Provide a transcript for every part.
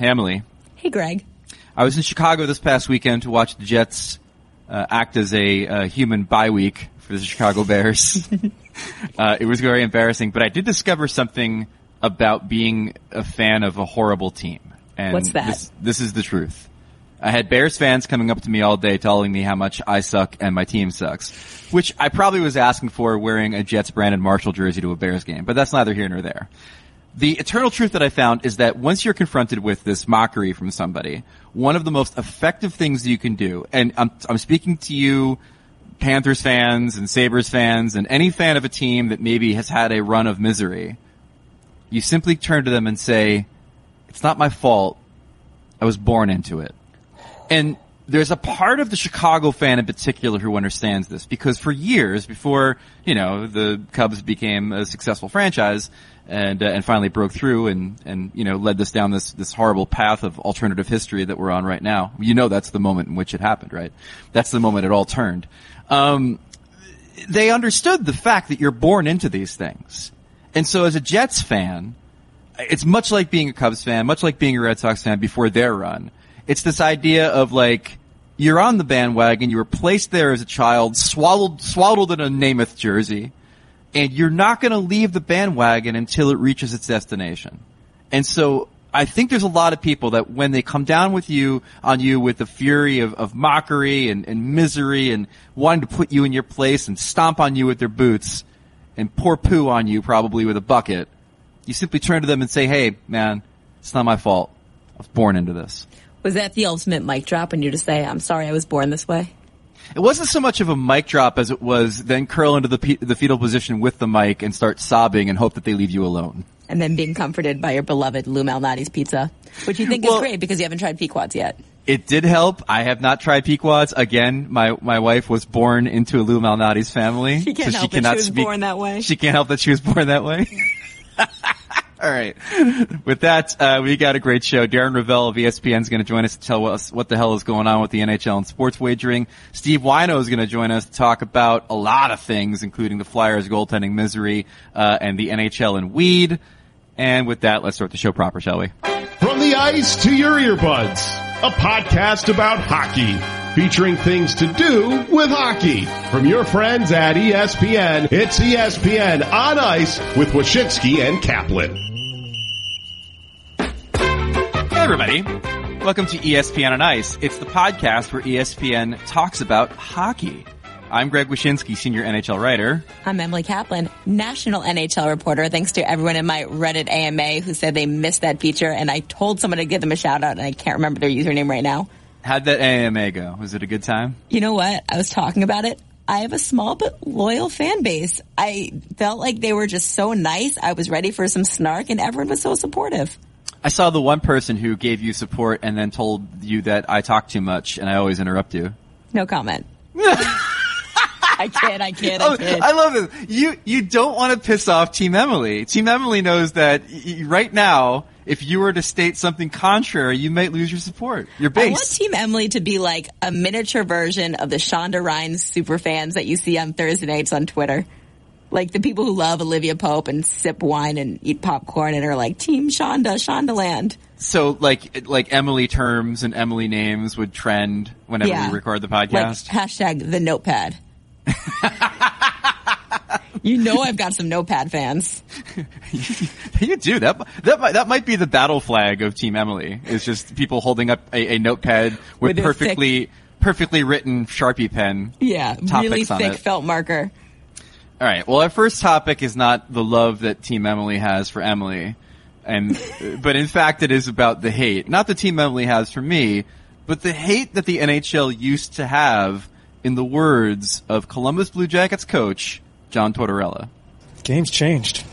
Hey, Hey, Greg. I was in Chicago this past weekend to watch the Jets uh, act as a uh, human bye week for the Chicago Bears. uh, it was very embarrassing, but I did discover something about being a fan of a horrible team. And What's that? This, this is the truth. I had Bears fans coming up to me all day telling me how much I suck and my team sucks, which I probably was asking for wearing a Jets Brandon Marshall jersey to a Bears game, but that's neither here nor there. The eternal truth that I found is that once you're confronted with this mockery from somebody, one of the most effective things you can do, and I'm, I'm speaking to you, Panthers fans and Sabres fans and any fan of a team that maybe has had a run of misery, you simply turn to them and say, it's not my fault. I was born into it. And there's a part of the Chicago fan in particular who understands this because for years before, you know, the Cubs became a successful franchise and, uh, and finally broke through and, and, you know, led us down this, this horrible path of alternative history that we're on right now. You know, that's the moment in which it happened, right? That's the moment it all turned. Um, they understood the fact that you're born into these things. And so as a Jets fan, it's much like being a Cubs fan, much like being a Red Sox fan before their run. It's this idea of like, you're on the bandwagon, you were placed there as a child, swallowed, swaddled in a Namath jersey, and you're not gonna leave the bandwagon until it reaches its destination. And so, I think there's a lot of people that when they come down with you, on you with the fury of, of mockery and, and misery and wanting to put you in your place and stomp on you with their boots and pour poo on you probably with a bucket, you simply turn to them and say, hey, man, it's not my fault. I was born into this. Was that the ultimate mic drop when you just say, I'm sorry I was born this way? It wasn't so much of a mic drop as it was then curl into the, pe- the fetal position with the mic and start sobbing and hope that they leave you alone. And then being comforted by your beloved Lou Malnati's pizza, which you think Well- is great because you haven't tried Pequod's yet. It did help. I have not tried Pequods. Again, my, my wife was born into a Lou Malnati's family. She can't so help she cannot She was speak- born that way. She can't help that she was born that way. All right. With that, uh, we got a great show. Darren Rovell of ESPN is going to join us to tell us what the hell is going on with the NHL and sports wagering. Steve Whyno is going to join us to talk about a lot of things, including the Flyers goaltending misery, uh, and the NHL and weed. And with that, let's start the show proper, shall we? From the ice to your earbuds, a podcast about hockey, featuring things to do with hockey. From your friends at ESPN, it's ESPN on Ice with Wyshynski and Kaplan. Everybody. Welcome to ESPN on Ice. It's the podcast where ESPN talks about hockey. I'm Greg Wyshynski, senior NHL writer. I'm Emily Kaplan, national NHL reporter. Thanks to everyone in my Reddit AMA who said they missed that feature, and I told someone to give them a shout out, and I can't remember their username right now. How'd that AMA go? Was it a good time? You know what? I was talking about it. I have a small but loyal fan base. I felt like they were just so nice. I was ready for some snark, and everyone was so supportive. I saw the one person who gave you support and then told you that I talk too much and I always interrupt you. No comment. I kid, I kid, I Oh, kid. I love this. You you don't want to piss off Team Emily. Team Emily knows that y- y- right now, if you were to state something contrary, you might lose your support, your base. I want. Team Emily to be like a miniature version of the Shonda Rhimes super fans that you see on Thursday nights on Twitter. Like the people who love Olivia Pope and sip wine and eat popcorn and are like Team Shonda, Shondaland. So like like Emily terms and Emily names would trend whenever Yeah. we record the Like podcast. hashtag the notepad. you know I've got some notepad fans. you do that. That might, that might be the battle flag of Team Emily. Is just people holding up a, a notepad with, With perfectly perfectly written Sharpie pen. Yeah, really thick felt marker. All right. Well, our first topic is not the love that Team Emily has for Emily, and but in fact, it is about the hate. Not the Team Emily has for me, but the hate that the NHL used to have, in the words of Columbus Blue Jackets coach John Tortorella. game's changed.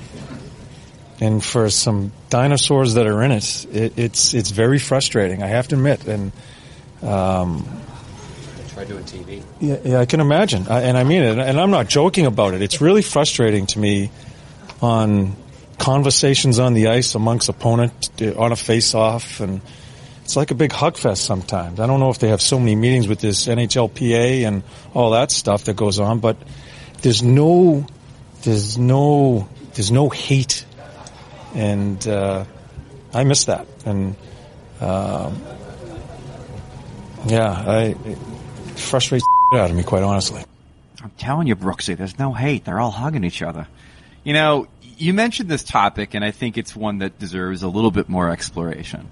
And for some dinosaurs that are in it, it it's it's very frustrating. I have to admit, and um, Try doing TV. yeah, yeah I can imagine, I, and I mean it. And I'm not joking about it. It's really frustrating to me on conversations on the ice amongst opponents uh, on a face-off, and it's like a big hug fest sometimes. I don't know if they have so many meetings with this NHLPA and all that stuff that goes on, but there's no, there's no, there's no hate and uh, I miss that. And Um, yeah, I, frustrates the out of me, quite honestly. I'm telling you, Brooksy, there's no hate. They're all hugging each other. You know, you mentioned this topic, and I think it's one that deserves a little bit more exploration.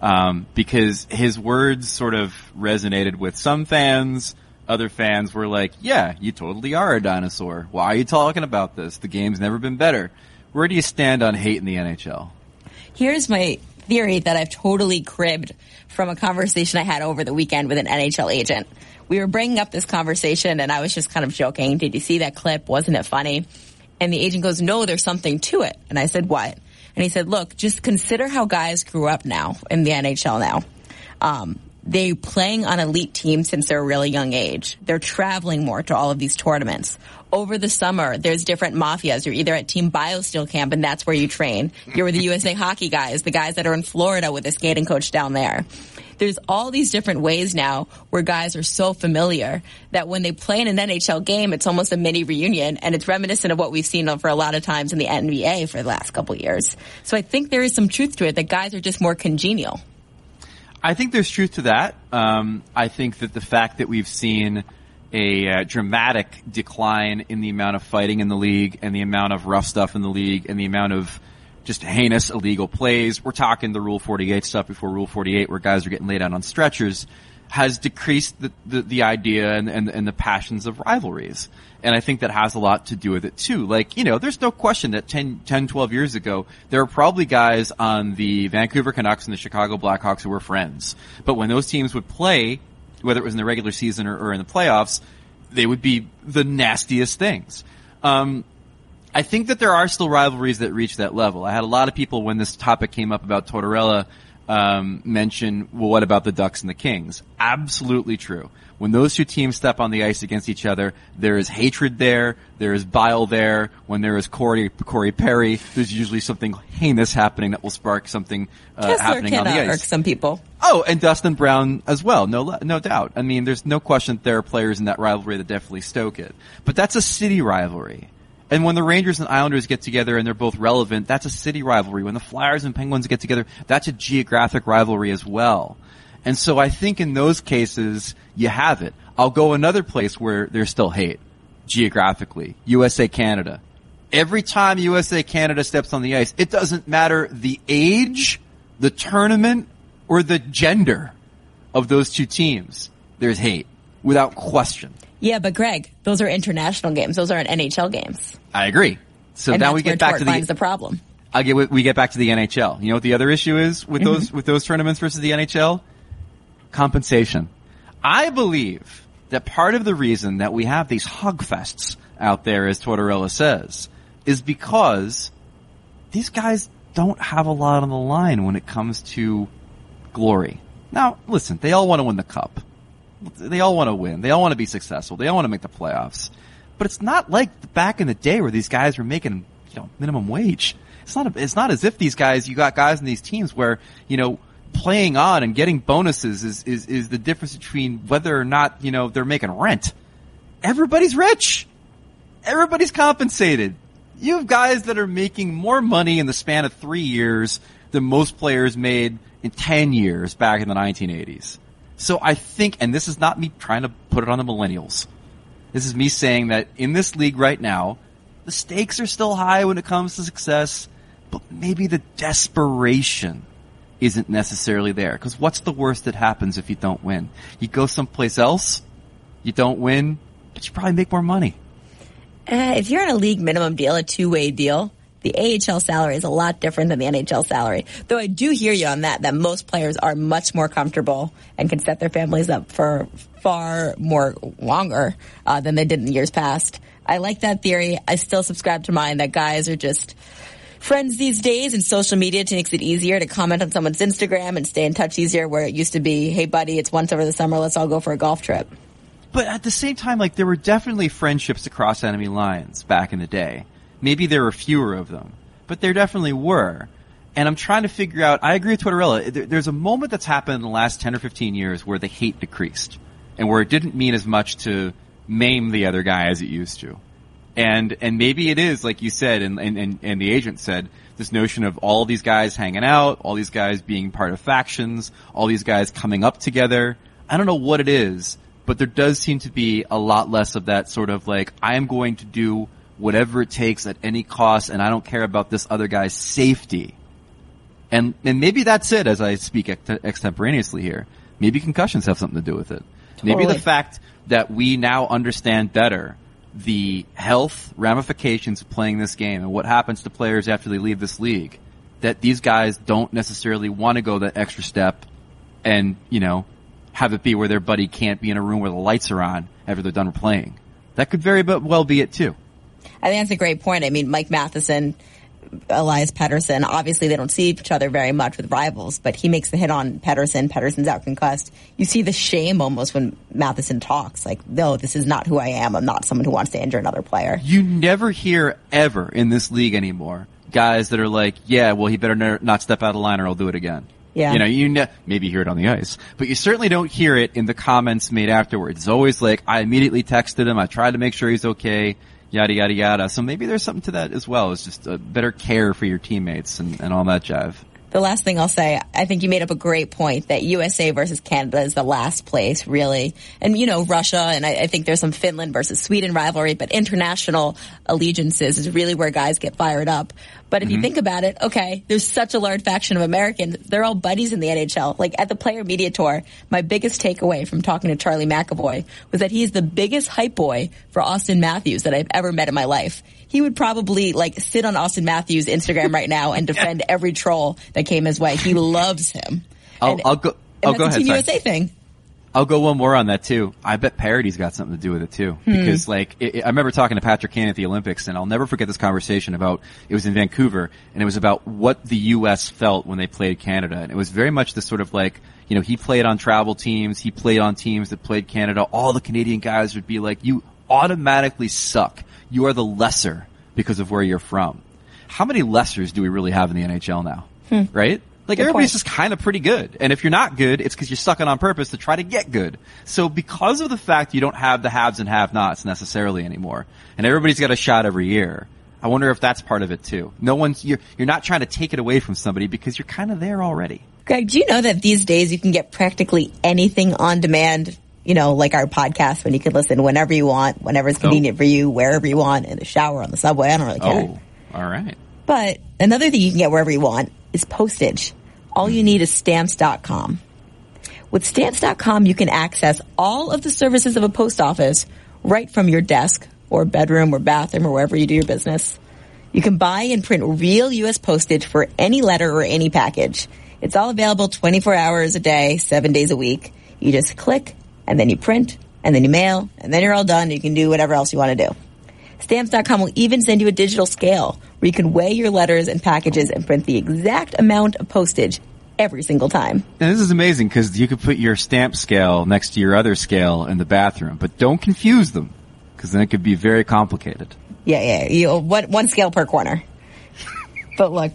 Um, because his words sort of resonated with some fans. Other fans were like, yeah, you totally are a dinosaur. Why are you talking about this? The game's never been better. Where do you stand on hate in the NHL? Here's my theory that I've totally cribbed from a conversation I had over the weekend with an NHL agent. We were bringing up this conversation and I was just kind of joking. Did you see that clip? Wasn't it funny? And the agent goes, no, there's something to it. And I said, what? And he said, look, just consider how guys grew up now in the NHL now. Um, they playing on elite teams since they're a really young age. They're traveling more to all of these tournaments. Over the summer, there's different mafias. You're either at Team BioSteel camp and that's where you train. You're with the USA hockey guys, the guys that are in Florida with the skating coach down there. There's all these different ways now where guys are so familiar that when they play in an NHL game, it's almost a mini reunion and it's reminiscent of what we've seen for a lot of times in the NBA for the last couple years. So I think there is some truth to it that guys are just more congenial. I think there's truth to that. Um, I think that the fact that we've seen a uh, dramatic decline in the amount of fighting in the league and the amount of rough stuff in the league and the amount of just heinous illegal plays. We're talking the Rule 48 stuff before Rule 48 where guys are getting laid out on stretchers has decreased the, the, the idea and, and, and, the passions of rivalries. And I think that has a lot to do with it too. Like, you know, there's no question that 10, 10, 12 years ago, there were probably guys on the Vancouver Canucks and the Chicago Blackhawks who were friends. But when those teams would play, whether it was in the regular season or, or in the playoffs, they would be the nastiest things. Um, I think that there are still rivalries that reach that level. I had a lot of people when this topic came up about Tortorella um, mention, well, what about the Ducks and the Kings? Absolutely true. When those two teams step on the ice against each other, there is hatred there, there is bile there. When there is Corey, Corey Perry, there's usually something heinous happening that will spark something uh, happening on the ice. Irk some people. Oh, and Dustin Brown as well, no, no doubt. I mean, there's no question that there are players in that rivalry that definitely stoke it. But that's a city rivalry. And when the Rangers and Islanders get together and they're both relevant, that's a city rivalry. When the Flyers and Penguins get together, that's a geographic rivalry as well. And so I think in those cases, you have it. I'll go another place where there's still hate, geographically. USA Canada. Every time USA Canada steps on the ice, it doesn't matter the age, the tournament, or the gender of those two teams. There's hate. Without question. Yeah, but Greg, those are international games. Those aren't NHL games. I agree. So and now we get back to the, the problem. I get we get back to the NHL. You know what the other issue is with mm-hmm. those with those tournaments versus the NHL? Compensation. I believe that part of the reason that we have these hogfests out there, as Tortorella says, is because these guys don't have a lot on the line when it comes to glory. Now, listen, they all want to win the cup they all want to win. They all want to be successful. They all want to make the playoffs. But it's not like back in the day where these guys were making, you know, minimum wage. It's not, a, it's not as if these guys, you got guys in these teams where, you know, playing on and getting bonuses is, is, is the difference between whether or not, you know, they're making rent. Everybody's rich. Everybody's compensated. You have guys that are making more money in the span of three years than most players made in 10 years back in the 1980s. So I think, and this is not me trying to put it on the millennials. This is me saying that in this league right now, the stakes are still high when it comes to success, but maybe the desperation isn't necessarily there. Because what's the worst that happens if you don't win? You go someplace else, you don't win, but you probably make more money. Uh, if you're in a league minimum deal, a two-way deal, the AHL salary is a lot different than the NHL salary. Though I do hear you on that, that most players are much more comfortable and can set their families up for far more longer uh, than they did in years past. I like that theory. I still subscribe to mine that guys are just friends these days and social media makes it easier to comment on someone's Instagram and stay in touch easier where it used to be, hey buddy, it's once over the summer, let's all go for a golf trip. But at the same time, like there were definitely friendships across enemy lines back in the day. Maybe there were fewer of them, but there definitely were. And I'm trying to figure out, I agree with Tortorella, there's a moment that's happened in the last 10 or 15 years where the hate decreased and where it didn't mean as much to maim the other guy as it used to. And, and maybe it is, like you said, and, and, and the agent said, this notion of all these guys hanging out, all these guys being part of factions, all these guys coming up together. I don't know what it is, but there does seem to be a lot less of that sort of like, I am going to do whatever it takes at any cost and I don't care about this other guy's safety. And, and maybe that's it as I speak ex- extemporaneously here. Maybe concussions have something to do with it. Maybe the fact that we now understand better the health ramifications of playing this game and what happens to players after they leave this league, that these guys don't necessarily want to go that extra step and, you know, have it be where their buddy can't be in a room where the lights are on after they're done playing. That could very well be it too. I think that's a great point. I mean, Mike Matheson, Elias Pettersson, obviously they don't see each other very much with rivals, but he makes the hit on Pettersson. Pettersson's out concussed. You see the shame almost when Matheson talks, like, no, this is not who I am. I'm not someone who wants to injure another player. You never hear ever in this league anymore guys that are like, yeah, well, he better ne- not step out of line or I'll do it again. Yeah. You know, you ne- maybe hear it on the ice, but you certainly don't hear it in the comments made afterwards. It's always like, I immediately texted him. I tried to make sure he's okay. Yada, yada, yada. So maybe there's something to that as well. It's just a better care for your teammates and, and all that jive. The last thing I'll say, I think you made up a great point that USA versus Canada is the last place, really. And, you know, Russia, and I, I think there's some Finland versus Sweden rivalry, but international allegiances is really where guys get fired up. But if you mm-hmm. think about it, okay, there's such a large faction of Americans. They're all buddies in the NHL. Like at the player media tour, my biggest takeaway from talking to Charlie McAvoy was that he's the biggest hype boy for Austin Matthews that I've ever met in my life. He would probably like sit on Austin Matthews' Instagram right now and defend every troll that came his way. He loves him. I'll, And- I'll go. and Oh, go ahead. Team sorry. USA thing. I'll go one more on that too. I bet parity's got something to do with it too. Hmm. Because like, it, I remember talking to Patrick Kane at the Olympics and I'll never forget this conversation about, it was in Vancouver and it was about what the U.S. felt when they played Canada. And it was very much this sort of like, you know, he played on travel teams, he played on teams that played Canada. All the Canadian guys would be like, you automatically suck. You are the lesser because of where you're from. How many lessers do we really have in the NHL now? Hmm. Right? Like everybody's point. just kind of pretty good. And if you're not good, it's because you're sucking on purpose to try to get good. So because of the fact you don't have the haves and have-nots necessarily anymore, and everybody's got a shot every year, I wonder if that's part of it too. No one's, you're, you're not trying to take it away from somebody because you're kind of there already. Greg, do you know that these days you can get practically anything on demand? You know, like our podcast when you can listen whenever you want, whenever it's oh. convenient for you, wherever you want, in the shower, on the subway. I don't really care. Oh, all right. But another thing you can get wherever you want is postage. All you mm-hmm. need is stamps.com. With stamps.com, you can access all of the services of a post office right from your desk or bedroom or bathroom or wherever you do your business. You can buy and print real U.S. postage for any letter or any package. It's all available 24 hours a day, seven days a week. You just click and then you print and then you mail and then you're all done. You can do whatever else you want to do. Stamps.com will even send you a digital scale where you can weigh your letters and packages and print the exact amount of postage every single time. And this is amazing because you could put your stamp scale next to your other scale in the bathroom, but don't confuse them because then it could be very complicated. Yeah, yeah. You one one scale per corner. but look,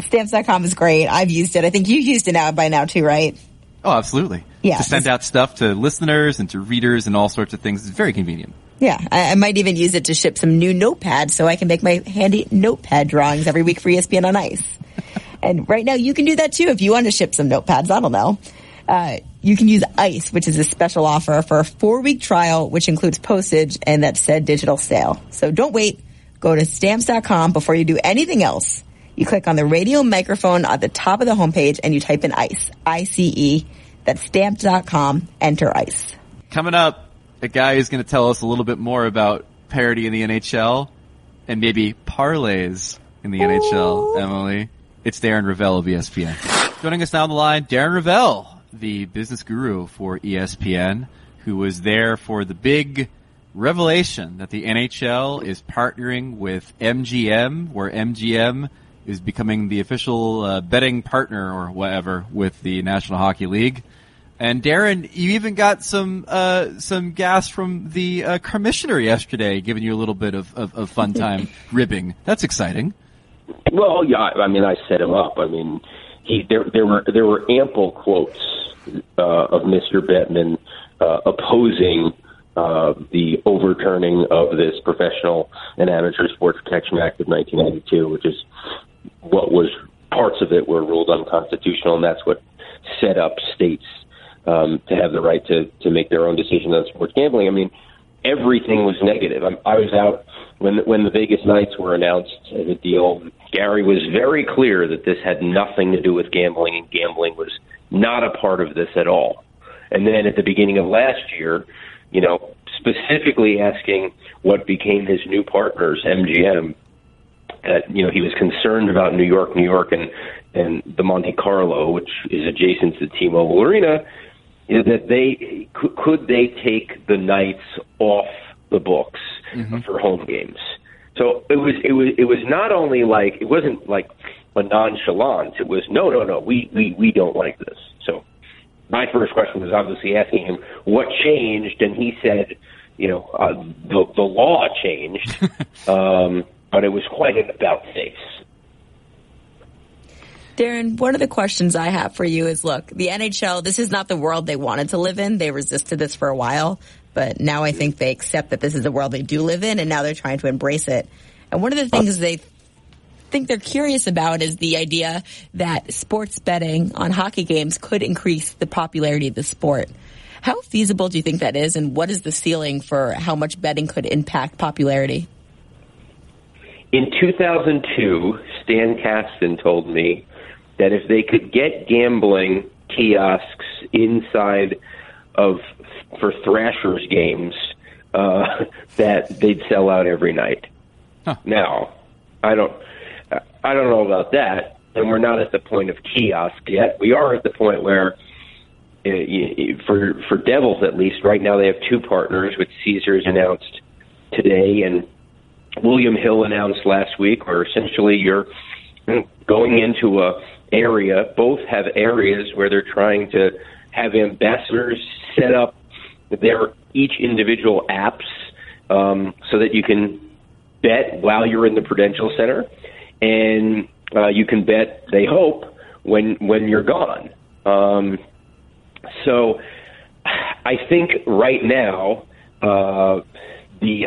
stamps.com is great. I've used it. I think you've used it now by now too, right? Oh, absolutely. Yeah. To send out stuff to listeners and to readers and all sorts of things. It's very convenient. Yeah, I, I might even use it to ship some new notepads so I can make my handy notepad drawings every week for ESPN on Ice. and right now you can do that too if you want to ship some notepads. I don't know. Uh, you can use ICE, which is a special offer for a four week trial, which includes postage and that said digital sale. So don't wait. Go to stamps.com before you do anything else. You click on the radio microphone at the top of the homepage and you type in ICE. I-C-E. That's stamps.com. Enter ICE. Coming up, a guy who's going to tell us a little bit more about parity in the NHL and maybe parlays in the NHL, Emily. It's Darren Rovell of ESPN. Joining us now on the line, Darren Rovell, the business guru for ESPN, who was there for the big revelation that the NHL is partnering with MGM, where MGM is becoming the official uh, betting partner or whatever with the National Hockey League. And Darren, you even got some uh, some gas from the uh, commissioner yesterday, giving you a little bit of, of, of fun time ribbing. That's exciting. Well, yeah, I mean, I set him up. I mean, he there there were there were ample quotes uh, of Mr. Bettman uh, opposing uh, the overturning of this Professional and Amateur Sports Protection Act of 1992, which is what was parts of it were ruled unconstitutional, and that's what set up states um, to have the right to to make their own decisions on sports gambling. I mean, everything was negative. I, I was out when when the Vegas Knights were announced as a deal. Gary was very clear that this had nothing to do with gambling, and gambling was not a part of this at all. And then at the beginning of last year, you know, specifically asking what became his new partners, MGM, that you know he was concerned about New York, New York, and and the Monte Carlo, which is adjacent to the T-Mobile Arena, is that they could, could they take the Knights off the books mm-hmm. for home games. So it was it was it was not only like it wasn't like a nonchalance. It was no no no we we we don't like this. So my first question was obviously asking him what changed, and he said, you know, uh, the the law changed, um, but it was quite an about face. Darren, one of the questions I have for you is look, the NHL, this is not the world they wanted to live in. They resisted this for a while, but now I think they accept that this is the world they do live in and now they're trying to embrace it. And one of the things they think they're curious about is the idea that sports betting on hockey games could increase the popularity of the sport. How feasible do you think that is, and what is the ceiling for how much betting could impact popularity? In 2002, Stan Kasten told me that if they could get gambling kiosks inside of for Thrashers games, uh, that they'd sell out every night. Huh. Now, I don't. I don't know about that. And we're not at the point of kiosk yet. We are at the point where, uh, for for Devils at least, right now they have two partners, which Caesars announced today, and William Hill announced last week, where essentially you're going into a area. Both have areas where they're trying to have ambassadors set up their each individual apps um, so that you can bet while you're in the Prudential Center and uh, you can bet they hope when when you're gone. Um, so I think right now uh, the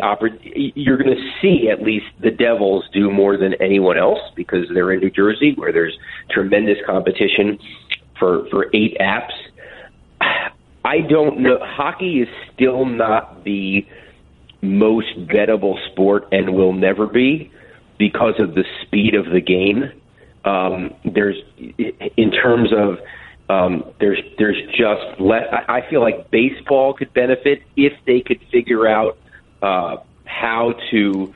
you're going to see at least the Devils do more than anyone else because they're in New Jersey where there's tremendous competition for for eight apps. I don't know. Hockey is still not the most bettable sport and will never be because of the speed of the game. Um, there's in terms of um, there's there's just less. I feel like baseball could benefit if they could figure out uh, how to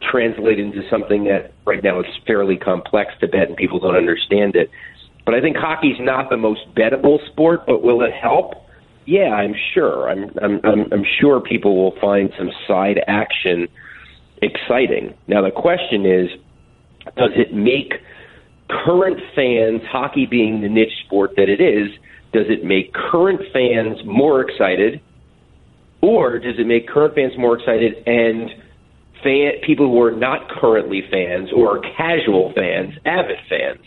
translate into something that right now is fairly complex to bet and people don't understand it. But I think hockey's not the most bettable sport, but will it help? Yeah, I'm sure. I'm I'm I'm, I'm sure people will find some side action exciting. Now, the question is does it make current fans, hockey being the niche sport that it is, does it make current fans more excited? Or does it make current fans more excited and fan, people who are not currently fans or casual fans, avid fans?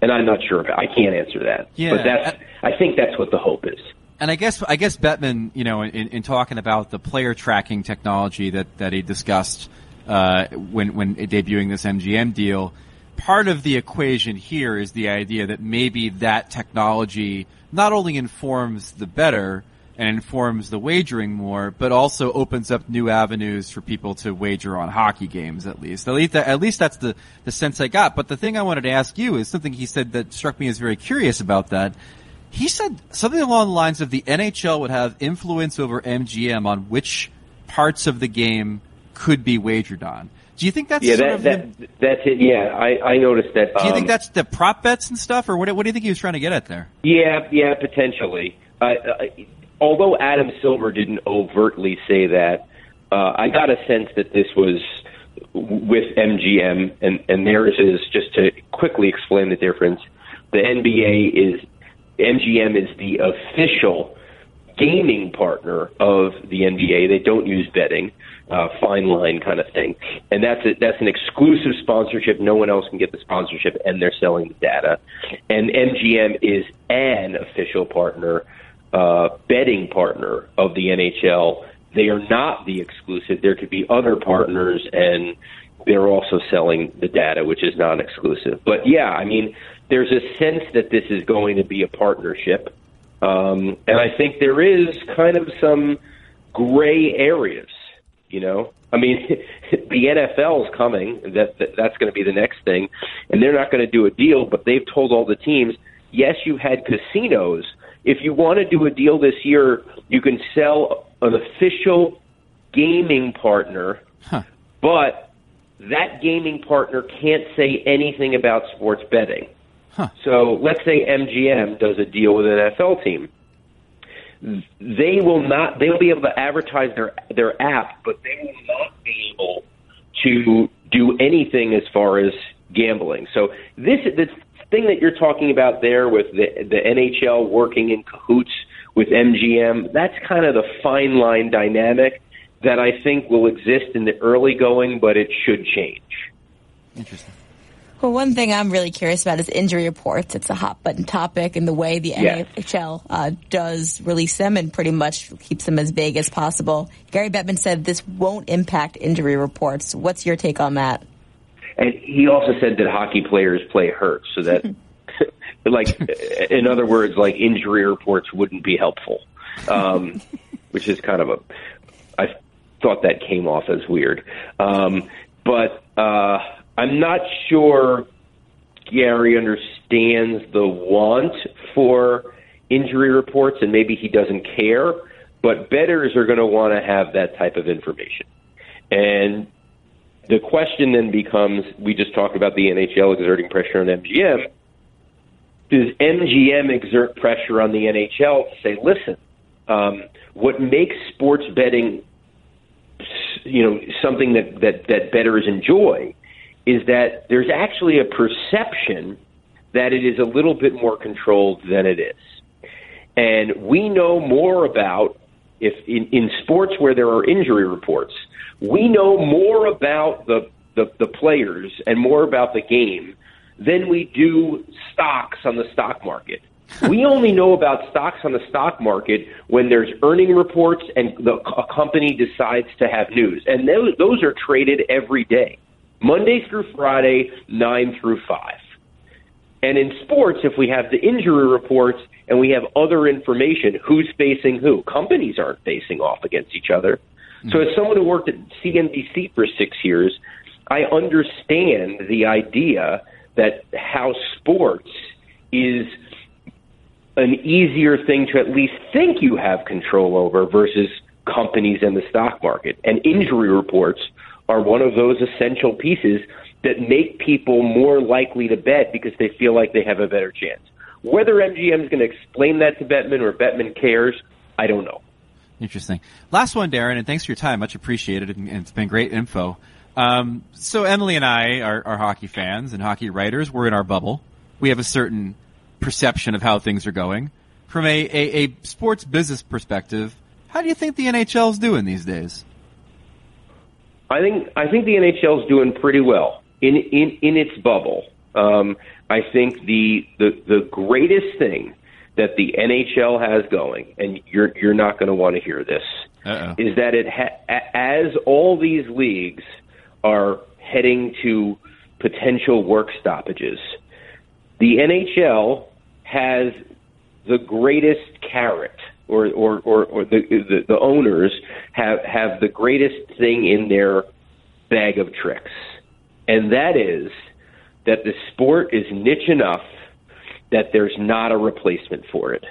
And I'm not sure. I can't answer that. Yeah, but that's. I think that's what the hope is. And I guess I guess Bettman, you know, in, in talking about the player tracking technology that that he discussed uh, when when debuting this MGM deal. Part of the equation here is the idea that maybe that technology not only informs the bettor and informs the wagering more, but also opens up new avenues for people to wager on hockey games at least. At least, at least that's the, the sense I got. But the thing I wanted to ask you is something he said that struck me as very curious about that. He said something along the lines of the NHL would have influence over MGM on which parts of the game could be wagered on. Do you think that's yeah? That, that, the, that's it. Yeah, I, I noticed that. Do you um, think that's the prop bets and stuff, or what? What do you think he was trying to get at there? Yeah, yeah, potentially. Uh, uh, although Adam Silver didn't overtly say that, uh, I got a sense that this was with MGM, and and theirs is just to quickly explain the difference. The NBA is MGM is the official gaming partner of the NBA. They don't use betting uh, fine line kind of thing. And that's a, that's an exclusive sponsorship. No one else can get the sponsorship, and they're selling the data. And MGM is an official partner, uh, betting partner of the NHL they are not the exclusive. There could be other partners, and they're also selling the data, which is non-exclusive. But yeah, I mean, there's a sense that this is going to be a partnership, um, and I think there is kind of some gray areas. You know, I mean, the NFL's coming. That, that that's going to be the next thing, and they're not going to do a deal. But they've told all the teams, yes, you had casinos. If you want to do a deal this year, you can sell an official gaming partner, Huh. but that gaming partner can't say anything about sports betting. Huh. So let's say MGM does a deal with an NFL team. They will not. They will be able to advertise their their app, but they will not be able to do anything as far as gambling. So this this thing that you're talking about there with the the NHL working in cahoots with MGM, that's kind of the fine line dynamic that I think will exist in the early going, but it should change. Interesting. Well, one thing I'm really curious about is injury reports. It's a hot button topic, and the way the Yes. NHL uh, does release them and pretty much keeps them as vague as possible. Gary Bettman said this won't impact injury reports. What's your take on that? And he also said that hockey players play hurt, so that, like, in other words, like injury reports wouldn't be helpful, um, which is kind of a. I thought that came off as weird, um, but uh, I'm not sure Gary understands the want for injury reports, and maybe he doesn't care. But bettors are going to want to have that type of information, and the question then becomes we just talked about the NHL exerting pressure on MGM. Does MGM exert pressure on the NHL to say, listen, um, what makes sports betting you know something that, that, that bettors enjoy is that there's actually a perception that it is a little bit more controlled than it is. And we know more about if in, in sports where there are injury reports, we know more about the, the, the players and more about the game than we do stocks on the stock market. we only know about stocks on the stock market when there's earning reports and the, a company decides to have news. And those, those are traded every day, Monday through Friday, 9 through 5. And in sports, if we have the injury reports and we have other information, who's facing who? Companies aren't facing off against each other. So, hmm. as someone who worked at CNBC for six years, I understand the idea that how sports is an easier thing to at least think you have control over versus companies and the stock market. And hmm. injury reports are one of those essential pieces that make people more likely to bet because they feel like they have a better chance. Whether MGM is going to explain that to Bettman or Bettman cares, I don't know. Interesting. Last one, Darren, and thanks for your time. Much appreciated, and it's been great info. Um, so Emily and I are, are hockey fans and hockey writers. We're in our bubble. We have a certain perception of how things are going. From a, a, a sports business perspective, how do you think the NHL is doing these days? I think I think the NHL is doing pretty well in in in its bubble. Um, I think the the the greatest thing that the NHL has going, and you're you're not going to want to hear this, Uh-oh. is that it ha- as all these leagues are heading to potential work stoppages, the NHL has the greatest carrot, or or or, or the, the the owners have have the greatest thing in their bag of tricks, and that is that the sport is niche enough that there's not a replacement for it,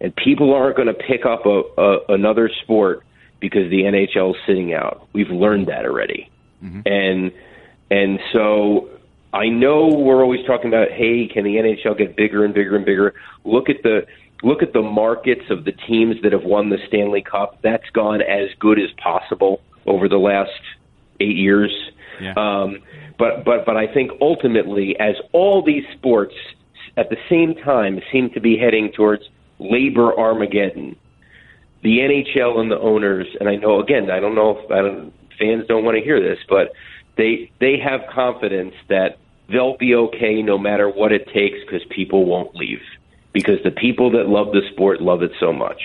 and people aren't going to pick up a, a another sport because the NHL is sitting out. We've learned that already, and and so I know we're always talking about, hey, can the NHL get bigger and bigger and bigger? Look at the look at the markets of the teams that have won the Stanley Cup. That's gone as good as possible over the last eight years. Yeah. Um, but but but I think ultimately, as all these sports at the same time seem to be heading towards labor Armageddon, the NHL and the owners, and I know again, I don't know if I don't, fans don't want to hear this, but they they have confidence that they'll be okay no matter what it takes because people won't leave because the people that love the sport love it so much.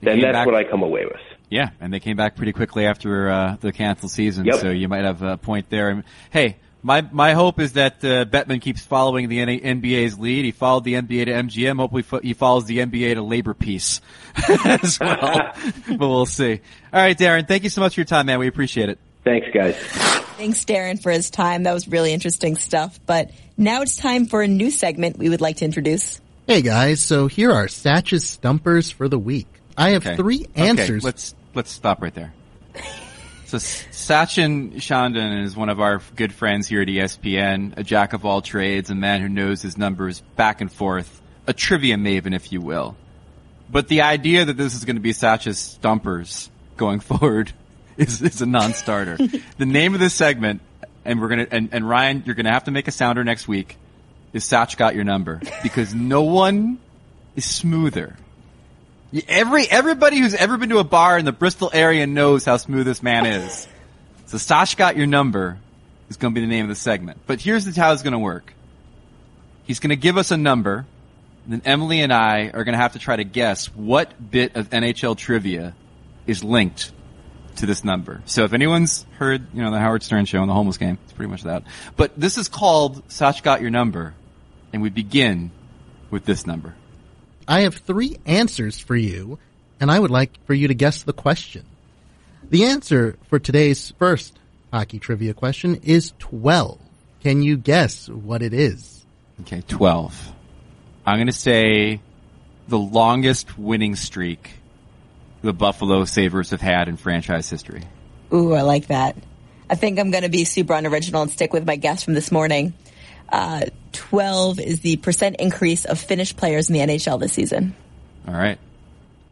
And that's back- what I come away with. Yeah, and they came back pretty quickly after uh, the canceled season, Yep. so you might have a point there. And, hey, my my hope is that uh, Bettman keeps following the N- NBA's lead. He followed the NBA to MGM. Hopefully, fo- he follows the NBA to Labor Peace as well. but we'll see. All right, Darren, thank you so much for your time, man. We appreciate it. Thanks, guys. Thanks, Darren, for his time. That was really interesting stuff. But now it's time for a new segment we would like to introduce. Hey guys, so here are Satch's stumpers for the week. I have Okay. three Okay, answers. let's let's stop right there. So Sachin Shandan is one of our good friends here at ESPN, a jack of all trades, a man who knows his numbers back and forth, a trivia maven, if you will. But the idea that this is going to be Satch's stumpers going forward is, is a non-starter. the name of this segment, and we're gonna, and, and Ryan, you're gonna have to make a sounder next week, is Satch got your number. Because no one is smoother Every everybody who's ever been to a bar in the Bristol area knows how smooth this man is. So Sash got your number is going to be the name of the segment. But here's how it's going to work. He's going to give us a number. Then Emily and I are going to have to try to guess what bit of NHL trivia is linked to this number. So if anyone's heard, you know, the Howard Stern show and the homeless game, it's pretty much that. But this is called Sash got your number, and we begin with this number. I have three answers for you, and I would like for you to guess the question. The answer for today's first hockey trivia question is 12. Can you guess what it is? Okay, 12. I'm going to say the longest winning streak the Buffalo Sabres have had in franchise history. Ooh, I like that. I think I'm going to be super unoriginal and stick with my guess from this morning. Uh, 12 is the percent increase of Finnish players in the NHL this season. All right.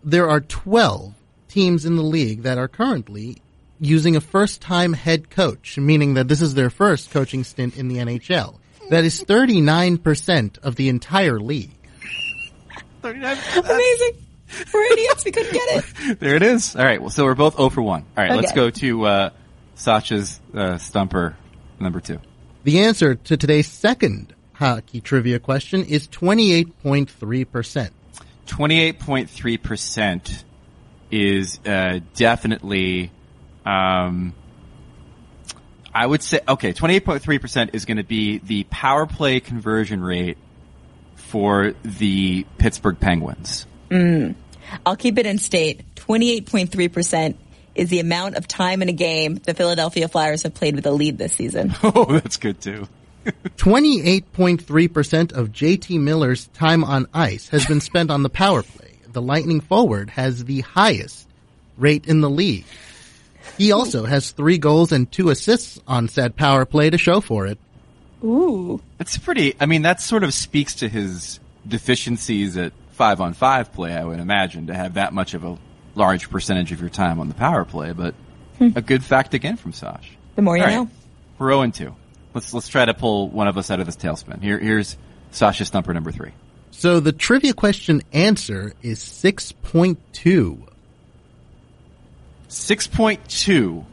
There are 12 teams in the league that are currently using a first time head coach, meaning that this is their first coaching stint in the NHL. That is 39% of the entire league. 39%. Amazing. We're idiots. We couldn't get it. There it is. All right. Well, so we're both 0 for 1. All right. Let's go to, uh, Sasha's, uh, stumper number two. The answer to today's second hockey trivia question is 28.3%. 28.3% is, uh, definitely, um, I would say, okay, 28.3% is going to be the power play conversion rate for the Pittsburgh Penguins. I'll keep it in state. 28.3% is the amount of time in a game the Philadelphia Flyers have played with a lead this season. Oh, that's good too. 28.3% of JT Miller's time on ice has been spent on the power play. The Lightning forward has the highest rate in the league. He also has three goals and two assists on said power play to show for it. Ooh. That's pretty, I mean, that sort of speaks to his deficiencies at five on five play, I would imagine, to have that much of a large percentage of your time on the power play, but hmm. a good fact again from Sash. The more you All right. know. We're 0 and 2. Let's, let's try to pull one of us out of this tailspin. Here, here's Sasha Stumper number three. So the trivia question answer is 6.2. 6.2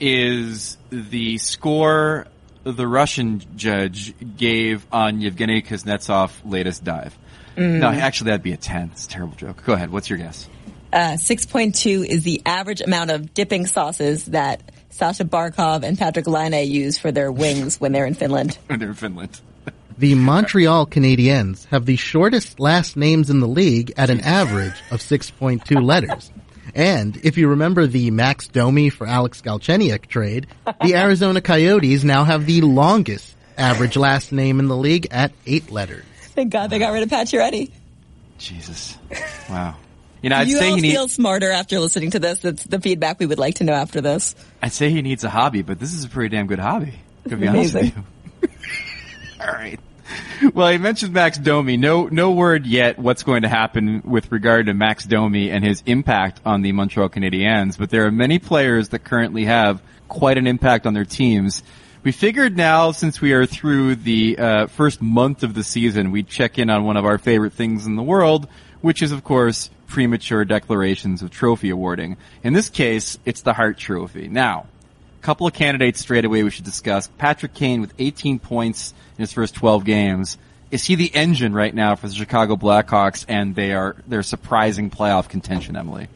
is the score the Russian judge gave on Yevgeny Kuznetsov's latest dive. Mm. No, actually that'd be a 10. It's a terrible joke. Go ahead. What's your guess? Uh, 6.2 is the average amount of dipping sauces that Sasha Barkov and Patrick Laine use for their wings when they're in Finland. when They're in Finland. The Montreal Canadiens have the shortest last names in the league at an average of 6.2 letters. And if you remember the Max Domi for Alex Galchenyuk trade, the Arizona Coyotes now have the longest average last name in the league at eight letters. Thank God they got rid of Pacioretty. Jesus. Wow. You know, I'd you say all he feel needs, smarter after listening to this. That's the feedback we would like to know after this. I'd say he needs a hobby, but this is a pretty damn good hobby. To be honest with you. All right. Well, he mentioned Max Domi. No, no word yet what's going to happen with regard to Max Domi and his impact on the Montreal Canadiens, but there are many players that currently have quite an impact on their teams. We figured now, since we are through the uh, first month of the season, we'd check in on one of our favorite things in the world, which is, of course, premature declarations of trophy awarding. In this case, it's the Hart Trophy. Now, a couple of candidates straight away we should discuss. Patrick Kane with 18 points in his first 12 games. Is he the engine right now for the Chicago Blackhawks and they are their surprising playoff contention, Emily?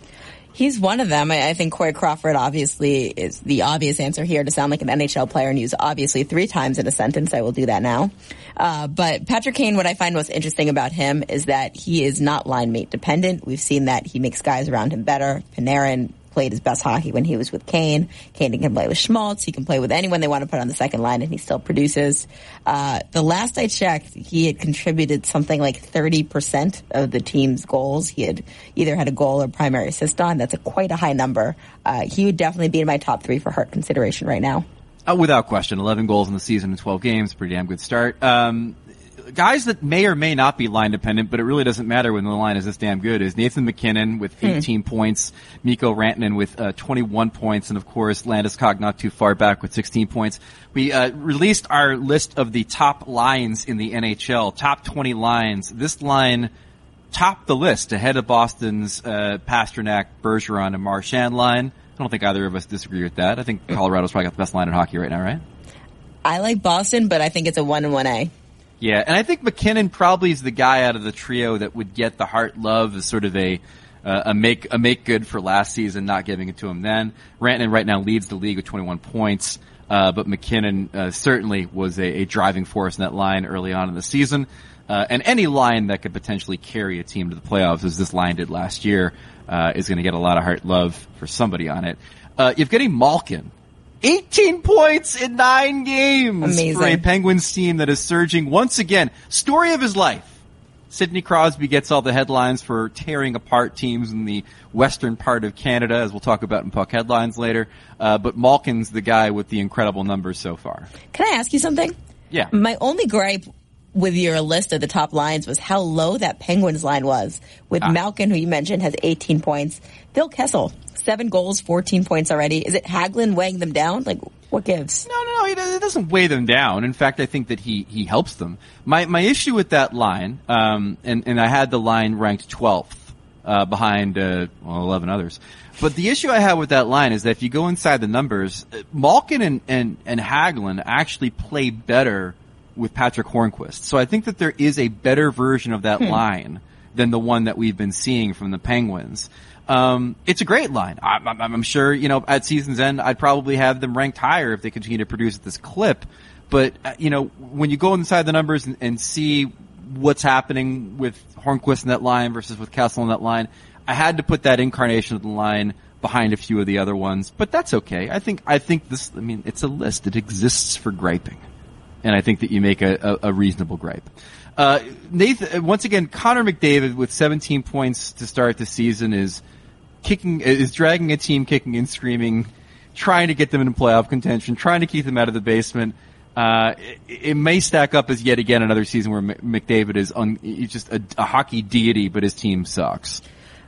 He's one of them. I, I think Corey Crawford obviously is the obvious answer here to sound like an NHL player and use obviously three times in a sentence. I will do that now. Uh, but Patrick Kane, what I find most interesting about him is that he is not line mate dependent. We've seen that he makes guys around him better. Panarin, played his best hockey when he was with Kane. Kane can play with Schmaltz. He can play with anyone they want to put on the second line, and he still produces. Uh, the last I checked, he had contributed something like 30% of the team's goals. He had either had a goal or primary assist on. That's a quite a high number. Uh, he would definitely be in my top three for Hart consideration right now. Uh, without question, 11 goals in the season in 12 games, pretty damn good start. Um, guys that may or may not be line dependent, but it really doesn't matter when the line is this damn good is Nathan MacKinnon with hmm. 18 hmm. points, Mikko Rantanen with uh, 21 points, and of course Landeskog not too far back with 16 points. We uh, released our list of the top lines in the NHL, top 20 lines. This line topped the list ahead of Boston's uh, Pastrnak, Bergeron, and Marchand line. I don't think either of us disagree with that. I think Colorado's probably got the best line in hockey right now, right? I like Boston, but I think it's a one and one A. Yeah, and I think MacKinnon probably is the guy out of the trio that would get the Hart love as sort of a uh, a make a make good for last season, not giving it to him then. Rantanen right now leads the league with 21 points, uh, but MacKinnon uh, certainly was a, a, driving force in that line early on in the season. Uh, and any line that could potentially carry a team to the playoffs, as this line did last year, uh, is going to get a lot of Hart love for somebody on it. Uh, Evgeny Malkin 18 points in nine games Amazing. for a Penguins team that is surging once again. Story of his life. Sidney Crosby gets all the headlines for tearing apart teams in the western part of Canada, as we'll talk about in Puck headlines later. Uh, but Malkin's the guy with the incredible numbers so far. Can I ask you something? Yeah. My only gripe with your list of the top lines was how low that Penguins line was. With ah. Malkin, who you mentioned, has 18 points. Phil Kessel, seven goals, 14 points already. Is it Hagelin weighing them down? Like, what gives? No, no, no. It doesn't weigh them down. In fact, I think that he, he helps them. My, my issue with that line, um, and, and I had the line ranked 12th, uh, behind, uh, well, 11 others. But the issue I have with that line is that if you go inside the numbers, uh, Malkin and, and, and Hagelin actually play better with Patric Hornqvist. So I think that there is a better version of that hmm. line than the one that we've been seeing from the Penguins. Um, it's a great line. I'm, I'm, I'm, sure, you know, at season's end, I'd probably have them ranked higher if they continue to produce at this clip. But, uh, you know, when you go inside the numbers and, and, see what's happening with Hornqvist in that line versus with Kessel in that line, I had to put that incarnation of the line behind a few of the other ones, but that's okay. I think, I think this, I mean, it's a list. It exists for griping. And I think that you make a, a, a reasonable gripe. Uh, Nathan, once again, Connor McDavid with 17 points to start the season is, kicking is dragging a team kicking and screaming, trying to get them into playoff contention, trying to keep them out of the basement. Uh, it, it, may stack up as yet again another season where McDavid is he's just a, a hockey deity, but his team sucks.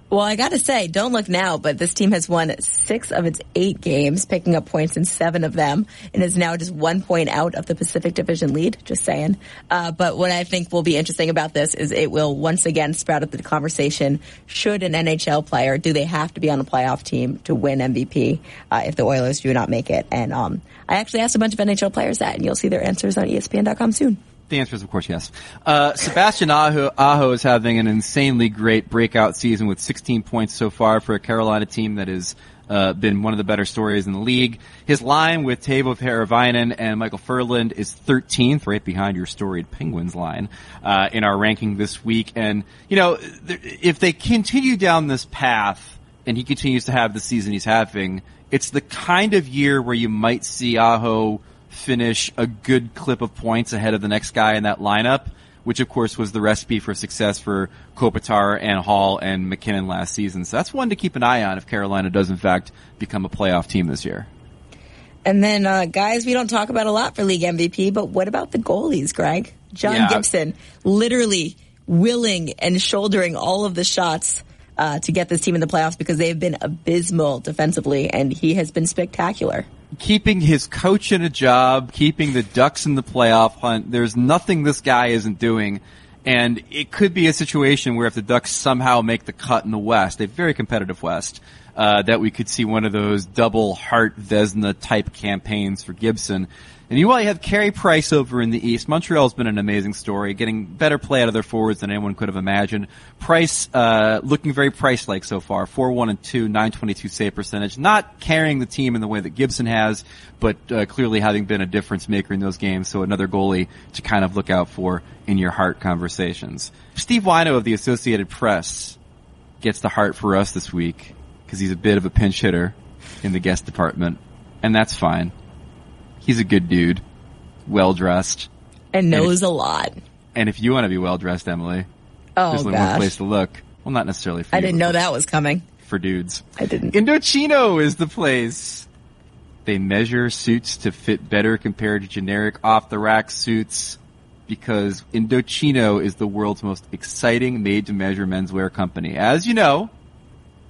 Well, I gotta say, don't look now, but this team has won six of its eight games, picking up points in seven of them, and is now just one point out of the Pacific Division lead. Just saying. Uh, but what I think will be interesting about this is it will once again sprout up the conversation: Should an NHL player do they have to be on a playoff team to win MVP uh, if the Oilers do not make it? And um, I actually asked a bunch of NHL players that, and you'll see their answers on ESPN.com soon. The answer is, of course, yes. Uh, Sebastian Aho, Aho is having an insanely great breakout season with 16 points so far for a Carolina team that has uh, been one of the better stories in the league. His line with Teuvo Teravainen and Michael Ferland is 13th, right behind your storied Penguins line, uh, in our ranking this week. And, you know, if they continue down this path and he continues to have the season he's having, it's the kind of year where you might see Aho finish a good clip of points ahead of the next guy in that lineup, which of course was the recipe for success for Kopitar and Hall and MacKinnon last season. So that's one to keep an eye on if Carolina does in fact become a playoff team this year. And then, uh, guys, we don't talk about a lot for league MVP, but what about the goalies, Greg? John yeah. Gibson, literally willing and shouldering all of the shots uh, to get this team in the playoffs because they have been abysmal defensively, and he has been spectacular keeping his coach in a job, keeping the Ducks in the playoff hunt. There's nothing this guy isn't doing. And it could be a situation where if the Ducks somehow make the cut in the West, a very competitive West, uh, that we could see one of those double Hart Vezina type campaigns for Gibson. And meanwhile, you have Carey Price over in the East. Montreal's been an amazing story, getting better play out of their forwards than anyone could have imagined. Price, uh, looking very Price-like so far. 4-1 and 2, 922 save percentage. Not carrying the team in the way that Gibson has, but uh, clearly having been a difference maker in those games. So another goalie to kind of look out for in your Hart conversations. Steve Whyno of the Associated Press gets the Hart for us this week because he's a bit of a pinch hitter in the guest department, and that's fine. He's a good dude, well dressed, and knows a lot. And if you want to be well dressed, Emily, oh, there's only one place to look. Well, not necessarily for I you, didn't know that was coming. for dudes. I didn't. Indochino is the place. They measure suits to fit better compared to generic off the rack suits because Indochino is the world's most exciting made to measure menswear company. As you know,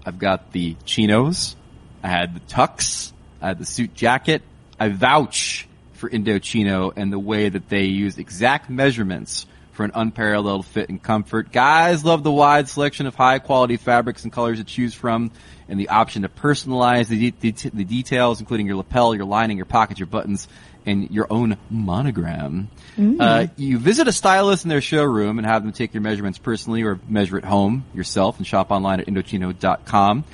I've got the chinos, I had the tux, I had the suit jacket. I vouch for Indochino and the way that they use exact measurements for an unparalleled fit and comfort. Guys love the wide selection of high quality fabrics and colors to choose from and the option to personalize the, de- the, the details, including your lapel, your lining, your pockets, your buttons, and your own monogram. Uh, you visit a stylist in their showroom and have them take your measurements personally or measure at home yourself and shop online at Indochino.com.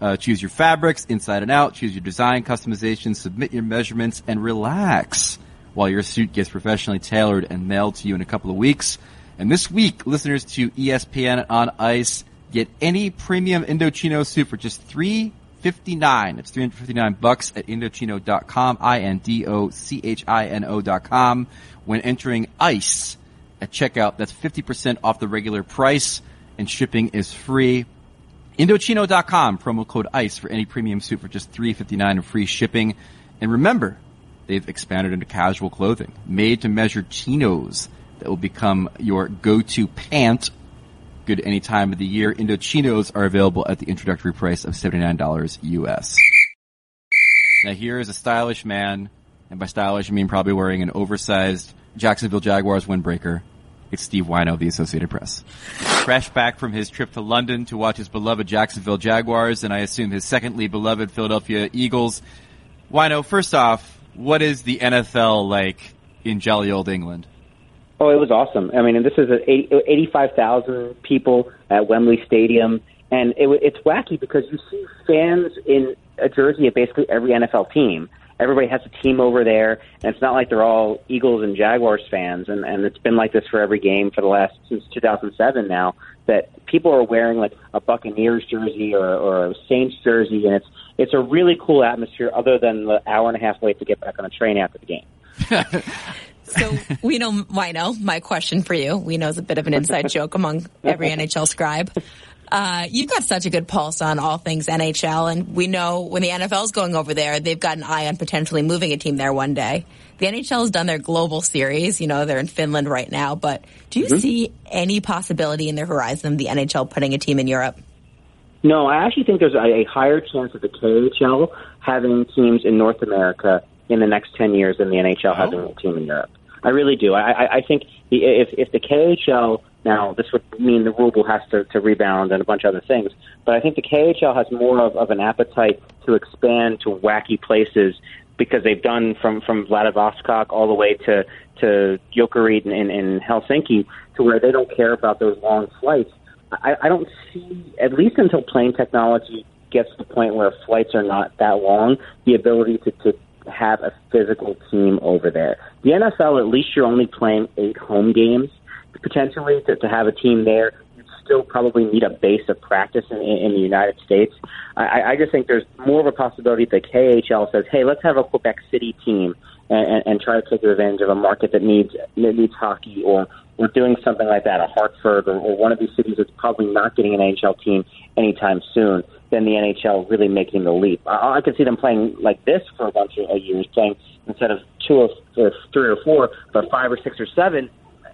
Uh, choose your fabrics inside and out, choose your design customization, submit your measurements, and relax while your suit gets professionally tailored and mailed to you in a couple of weeks. And this week, listeners to ESPN on Ice get any premium Indochino suit for just three fifty nine. It's three hundred fifty nine bucks at Indochino.com, I N D O C H I N O dot com. When entering ICE at checkout, that's fifty percent off the regular price, and shipping is free. Indochino.com, promo code ICE for any premium suit for just $359 and free shipping. And remember, they've expanded into casual clothing, made to measure chinos that will become your go-to pant. Good any time of the year. Indochinos are available at the introductory price of $79 US. Now here is a stylish man, and by stylish I mean probably wearing an oversized Jacksonville Jaguars windbreaker. It's Steve Whyno of the Associated Press. Fresh back from his trip to London to watch his beloved Jacksonville Jaguars and I assume his secondly beloved Philadelphia Eagles. Whyno, first off, what is the NFL like in jolly old England? Oh, it was awesome. I mean, and this is 80 85,000 people at Wembley Stadium, and it, it's wacky because you see fans in a jersey of basically every NFL team. Everybody has a team over there, and it's not like they're all Eagles and Jaguars fans, and, and it's been like this for every game for the last since 2007 now. That people are wearing like a Buccaneers jersey or, or a Saints jersey, and it's it's a really cool atmosphere. Other than the hour and a half wait to get back on a train after the game. So we know Whyno. My question for you, we know is a bit of an inside joke among every NHL scribe. Uh, you've got such a good pulse on all things NHL, and we know when the NFL is going over there, they've got an eye on potentially moving a team there one day. The NHL has done their global series. You know, they're in Finland right now, but do you see any possibility in their horizon of the NHL putting a team in Europe? No, I actually think there's a, a higher chance of the KHL having teams in North America in the next 10 years than the NHL having a team in Europe. I really do. I, I, I think the- if, if the KHL, now this would mean the ruble has to, to rebound and a bunch of other things, but I think the KHL has more of, of an appetite to expand to wacky places because they've done from, from Vladivostok all the way to, to Jokerit in, in, in Helsinki to where they don't care about those long flights. I, I don't see, at least until plane technology gets to the point where flights are not that long, the ability to, to have a physical team over there. The NFL, at least you're only playing eight home games. Potentially, to, to have a team there, you'd still probably need a base of practice in, in the United States. I, I just think there's more of a possibility that KHL says, hey, let's have a Quebec City team and, and, try to take advantage of a market that needs that needs hockey or or doing something like that, a Hartford or, or one of these cities that's probably not getting an NHL team anytime soon, then the NHL really making the leap. I, I could see them playing like this for a bunch of years, playing instead of two or, or three or four, but five or six or seven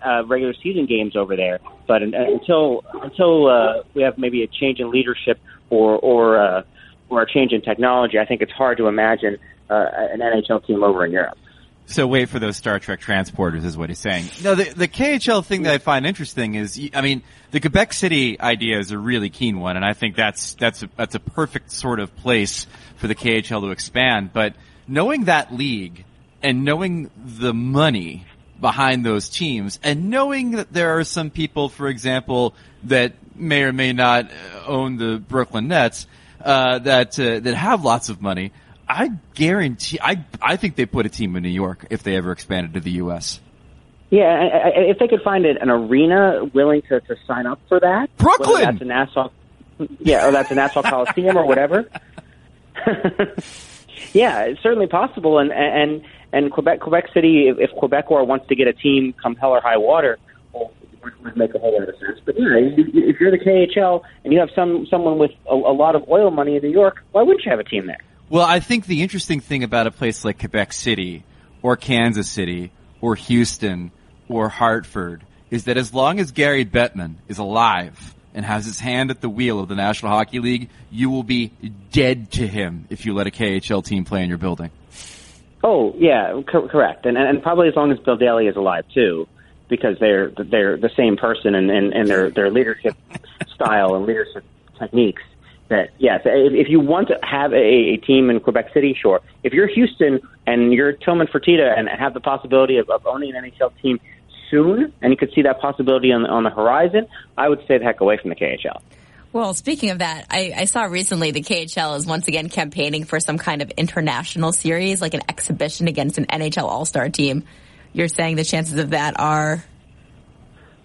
uh, regular season games over there. But un, until until uh, we have maybe a change in leadership or or uh, or a change in technology, I think it's hard to imagine uh, an NHL team over in Europe. So wait for those Star Trek transporters is what he's saying. No, the, the KHL thing that I find interesting is, I mean, the Quebec City idea is a really keen one, and I think that's, that's a, that's a perfect sort of place for the KHL to expand. But knowing that league and knowing the money behind those teams and knowing that there are some people, for example, that may or may not own the Brooklyn Nets, uh, that, uh, that have lots of money, I guarantee, I, I think they put a team in New York if they ever expanded to the U.S. Yeah, I- I- if they could find an an arena willing to, to sign up for that, Brooklyn! that's a Nassau, yeah, or that's a Nassau Coliseum or whatever. yeah, it's certainly possible, and and and Quebec Quebec City, if, if Quebecor wants to get a team come hell or high water, well, would, make a whole lot of sense. But yeah, if you're the KHL and you have some someone with a, a lot of oil money in New York, why wouldn't you have a team there? Well, I think the interesting thing about a place like Quebec City or Kansas City or Houston or Hartford is that as long as Gary Bettman is alive and has his hand at the wheel of the National Hockey League, you will be dead to him if you let a KHL team play in your building. Oh yeah, cor- correct, and, and and probably as long as Bill Daly is alive too, because they're they're the same person and and, and their their leadership style and leadership techniques. That yes, if, if you want to have a, a team in Quebec City, sure. If you're Houston and you're Tillman Fertitta and have the possibility of, of owning an NHL team soon, and you could see that possibility on the, on the horizon, I would stay the heck away from the KHL. Well, speaking of that, I, I saw recently the KHL is once again campaigning for some kind of international series, like an exhibition against an NHL All Star team. You're saying the chances of that are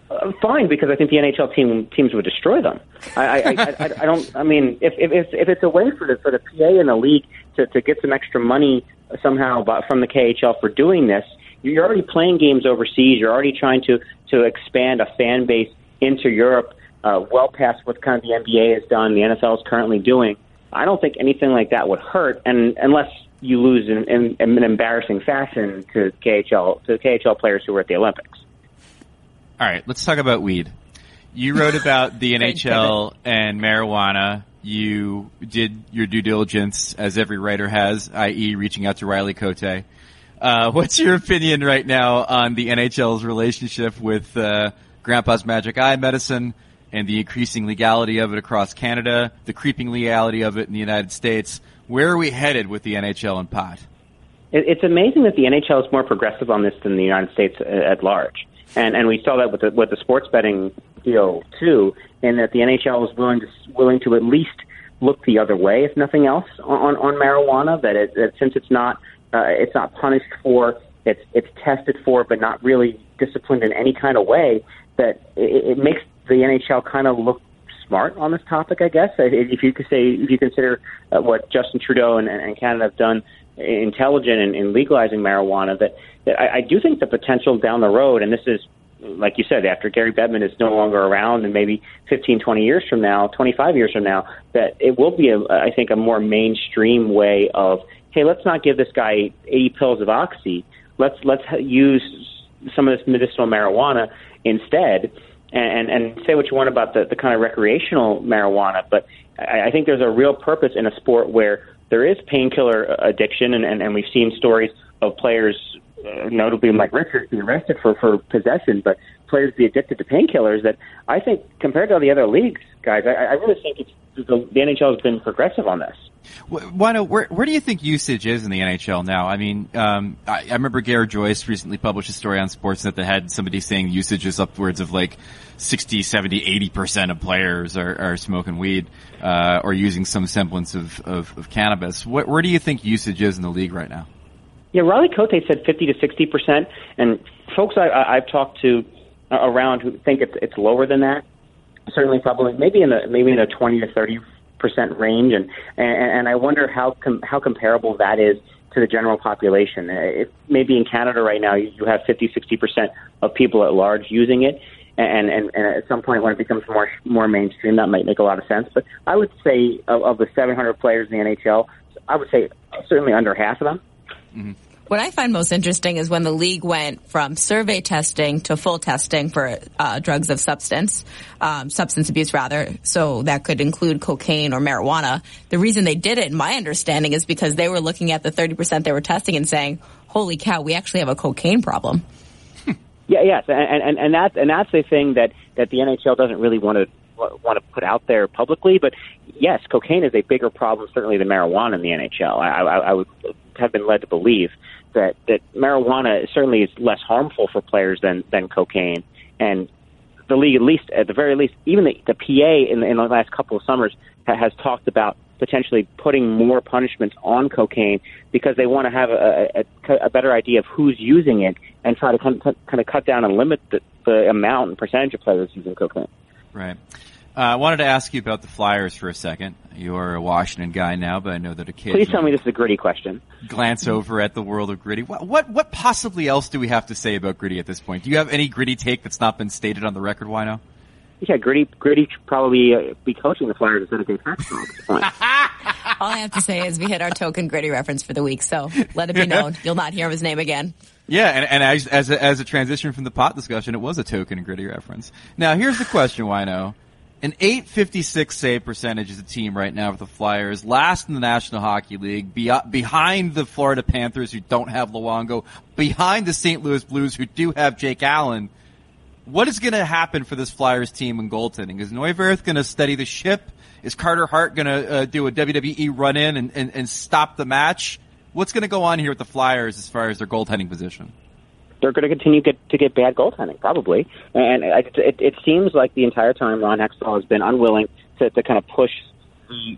Uh, fine, because I think the NHL team teams would destroy them. I, I, I, I, don't. I mean, if if it's, if it's a way for the for the PA and the league to to get some extra money somehow from the KHL for doing this, you're already playing games overseas. You're already trying to to expand a fan base into Europe, uh, well past what kind of the NBA has done, the NFL is currently doing. I don't think anything like that would hurt, and unless you lose in, in, in an embarrassing fashion to KHL to KHL players who were at the Olympics. All right, let's talk about weed. You wrote about the NHL and marijuana. You did your due diligence, as every writer has, i.e., reaching out to Riley Cote. Uh, what's your opinion right now on the NHL's relationship with uh, Grandpa's Magic Eye medicine and the increasing legality of it across Canada, the creeping legality of it in the United States? Where are we headed with the NHL and pot? It's amazing that the NHL is more progressive on this than the United States at large, and and we saw that with the with the sports betting deal too, in that the NHL is willing to willing to at least look the other way, if nothing else, on on marijuana. That, it, that since it's not uh, it's not punished for, it's it's tested for, but not really disciplined in any kind of way. That it, it makes the NHL kind of look smart on this topic, I guess. If you could say, if you consider uh, what Justin Trudeau and, and Canada have done intelligent in, in legalizing marijuana, that, that I, I do think the potential down the road, and this is, like you said, after Gary Bettman is no longer around and maybe 15, 20 years from now, 25 years from now, that it will be, a, I think, a more mainstream way of, hey, let's not give this guy 80 pills of oxy. Let's, let's use some of this medicinal marijuana instead and, and say what you want about the, the kind of recreational marijuana, but I, I think there's a real purpose in a sport where there is painkiller addiction, and, and, and we've seen stories of players, uh, notably Mike Richards, be arrested for, for possession, but players be addicted to painkillers that I think, compared to all the other leagues, guys, I, I really think it's, the, the NHL has been progressive on this. Whyno, where where do you think usage is in the NHL now? I mean, um, I, I remember Garrett Joyce recently published a story on Sportsnet that they had somebody saying usage is upwards of like 60, 70, 80 percent of players are, are smoking weed uh, or using some semblance of, of, of cannabis. What, where do you think usage is in the league right now? Yeah, Riley Cote said 50 to 60 percent, and folks I, I've talked to uh, around who think it's it's lower than that. Certainly, probably maybe in the maybe in the 20 to 30 percent range, and, and and I wonder how com- how comparable that is to the general population. Uh, If maybe in Canada right now you have 50, 60 percent of people at large using it, and, and and at some point when it becomes more more mainstream, that might make a lot of sense. But I would say of, of the 700 players in the NHL, I would say certainly under half of them What I find most interesting is when the league went from survey testing to full testing for uh, drugs of substance, um, substance abuse rather. So that could include cocaine or marijuana. The reason they did it, in my understanding, is because they were looking at the 30% they were testing and saying, holy cow, we actually have a cocaine problem. Yeah, yes, and and and that's and that's the thing that that the NHL doesn't really want to want to put out there publicly. But yes, cocaine is a bigger problem certainly than marijuana in the NHL. I, I, I would have been led to believe that that marijuana certainly is less harmful for players than than cocaine, and the league at least at the very least, even the, the PA in the, in the last couple of summers ha, has talked about potentially putting more punishments on cocaine because they want to have a, a, a better idea of who's using it and try to kind of, kind of cut down and limit the, the amount and percentage of players using cocaine. Right. Uh, I wanted to ask you about the Flyers for a second. You're a Washington guy now, but I know that a kid. Please tell me this is a gritty question. Glance over at the world of gritty. What, what what possibly else do we have to say about gritty at this point? Do you have any gritty take that's not been stated on the record? Why now? Yeah, gritty gritty should probably uh, be coaching the Flyers instead of Dave Paxton at this point. All I have to say is we hit our token gritty reference for the week, so let it be known. You'll not hear his name again. Yeah, and, and as as a, as a transition from the pot discussion, it was a token gritty reference. Now here's the question, Whyno. An 856 save percentage is a team right now with the Flyers, last in the National Hockey League, be, behind the Florida Panthers who don't have Luongo, behind the St. Louis Blues who do have Jake Allen. What is going to happen for this Flyers team in goaltending? Is Neuvirth going to steady the ship? Is Carter Hart going to uh, do a WWE run in and, and, and stop the match? What's going to go on here with the Flyers as far as their goaltending position? They're going to continue get, to get bad goaltending, probably. And it, it, it seems like the entire time Ron Hextall has been unwilling to, to kind of push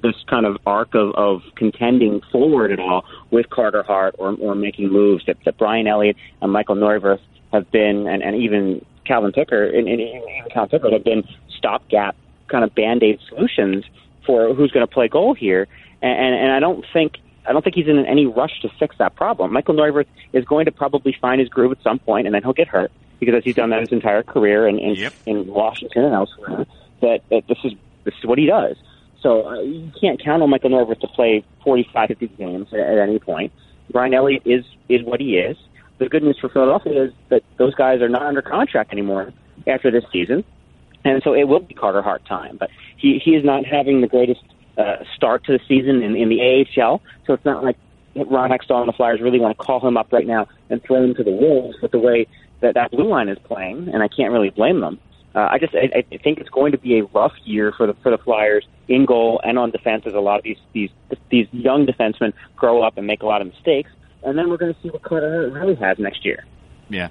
this kind of arc of, of contending forward at all with Carter Hart or, or making moves that, that Brian Elliott and Michael Neuvirth have been, and, and even Calvin Pickard and, and, and Calvin Pickard have been stopgap kind of band aid solutions for who's going to play goal here. And, And, and I don't think I don't think he's in any rush to fix that problem. Michael Neuvirth is going to probably find his groove at some point, and then he'll get hurt because as he's done that his entire career in in, Yep. in Washington and elsewhere. That, that this is this is what he does. So uh, you can't count on Michael Neuvirth to play 45, 50 games at, at any point. Brian Elliott is is what he is. The good news for Philadelphia is that those guys are not under contract anymore after this season, and so it will be Carter Hart time. But he he is not having the greatest uh, start to the season in, in the AHL, so it's not like Ron Hextall and the Flyers really want to call him up right now and throw him to the wolves with the way that that blue line is playing, and I can't really blame them. Uh, I just I, I think it's going to be a rough year for the for the Flyers in goal and on defense as a lot of these these these young defensemen grow up and make a lot of mistakes, and then we're going to see what Carter really has next year. Yeah.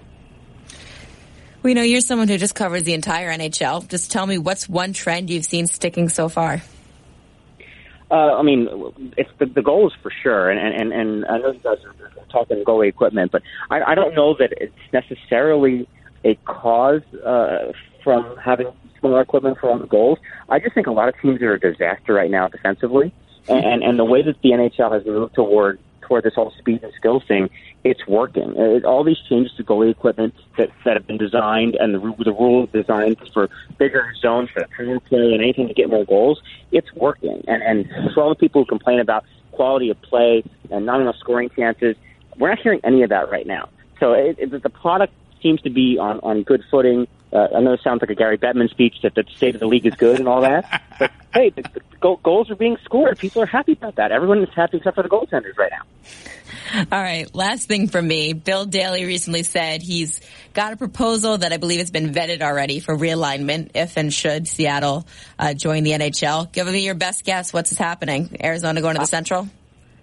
We know you're someone who just covers the entire NHL. Just tell me what's one trend you've seen sticking so far. Uh, I mean, it's the, the is for sure, and, and and I know you guys are talking goalie equipment, but I, I don't know that it's necessarily a cause uh, from having smaller equipment for all the goals. I just think a lot of teams are a disaster right now defensively, and and, and the way that the NHL has moved toward toward this whole speed and skill thing, it's working. Uh, all these changes to goalie equipment that that have been designed, and the the rules designed for bigger zones for power play and anything to get more goals, it's working. And and for all the people who complain about quality of play and not enough scoring chances, we're not hearing any of that right now. So it, it, the product seems to be on on good footing. Uh, I know it sounds like a Gary Bettman speech that the state of the league is good and all that, but hey, the, the goals are being scored. People are happy about that. Everyone is happy except for the goaltenders right now. All right, last thing from me. Bill Daly recently said he's got a proposal that I believe has been vetted already for realignment if and should Seattle uh, join the NHL. Give me your best guess. What's happening? Arizona going to the Central?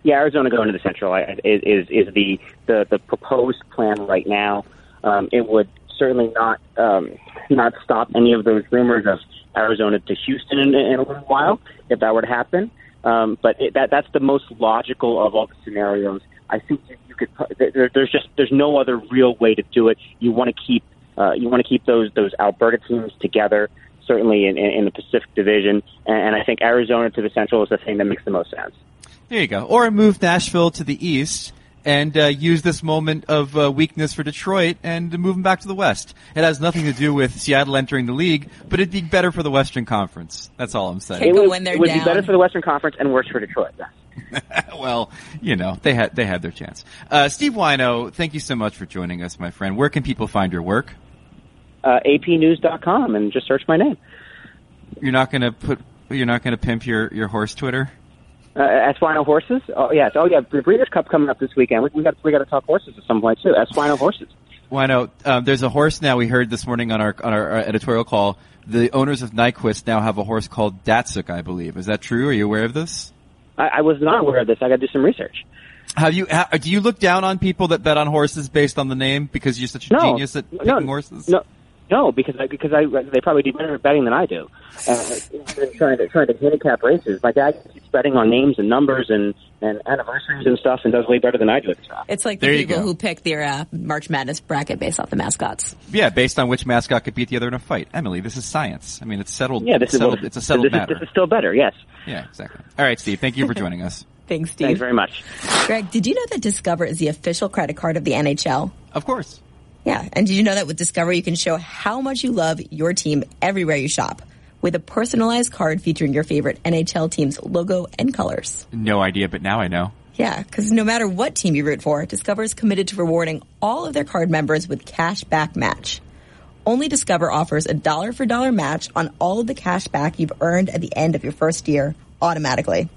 Yeah, Arizona going to the Central is is, is the, the the proposed plan right now. Um, it would certainly not um, not stop any of those rumors of Arizona to Houston in, in a little while if that were to happen. Um, but it, that that's the most logical of all the scenarios. I think you, you could. There, there's just there's no other real way to do it. You want to keep uh, you want to keep those those Alberta teams together. Certainly in, in, in the Pacific Division, and, and I think Arizona to the Central is the thing that makes the most sense. There you go. Or move Nashville to the east and uh, use this moment of uh, weakness for Detroit and move them back to the west. It has nothing to do with Seattle entering the league, but it'd be better for the Western Conference. That's all I'm saying. Kick It 'em would, when it would down. be better for the Western Conference and worse for Detroit. Well, you know, they had they had their chance. Uh, Steve Whyno, thank you so much for joining us, my friend. Where can people find your work? Uh, APnews.com and just search my name. You're not going to put. You're not going to pimp your your horse Twitter. Uh, Espino horses. Oh yes. Oh yeah. The Breeders' Cup coming up this weekend. We, we got we got to talk horses at some point too. Espino horses. Whyno, um, there's a horse now we heard this morning on our on our, our editorial call the owners of Nyquist now have a horse called Datsyuk, I believe. Is that true? Are you aware of this? I, I was not aware of this. I got to do some research. Have you? Ha, do you look down on people that bet on horses based on the name because you're such a No, genius at picking no, horses? No, no, because I, because I they probably do better at betting than I do. Uh, and trying to trying to handicap races. My dad keeps betting on names and numbers and and anniversaries and stuff, and does way better than I do at the top. It's like There the you people go. who pick their uh, March Madness bracket based off the mascots. Yeah, based on which mascot could beat the other in a fight. Emily, this is science. I mean, it's settled. Yeah, this is settled, well, it's a settled this matter. Is, this is still better. Yes. yeah, exactly. All right, Steve. Thank you for joining us. Thanks, Steve. Thanks very much. Greg, did you know that Discover is the official credit card of the NHL? Of course. Yeah, and did you know that with Discover you can show how much you love your team everywhere you shop with a personalized card featuring your favorite NHL team's logo and colors? No idea, but now I know. Yeah, because no matter what team you root for, Discover is committed to rewarding all of their card members with cash back match. Only Discover offers a dollar for dollar match on all of the cash back you've earned at the end of your first year automatically.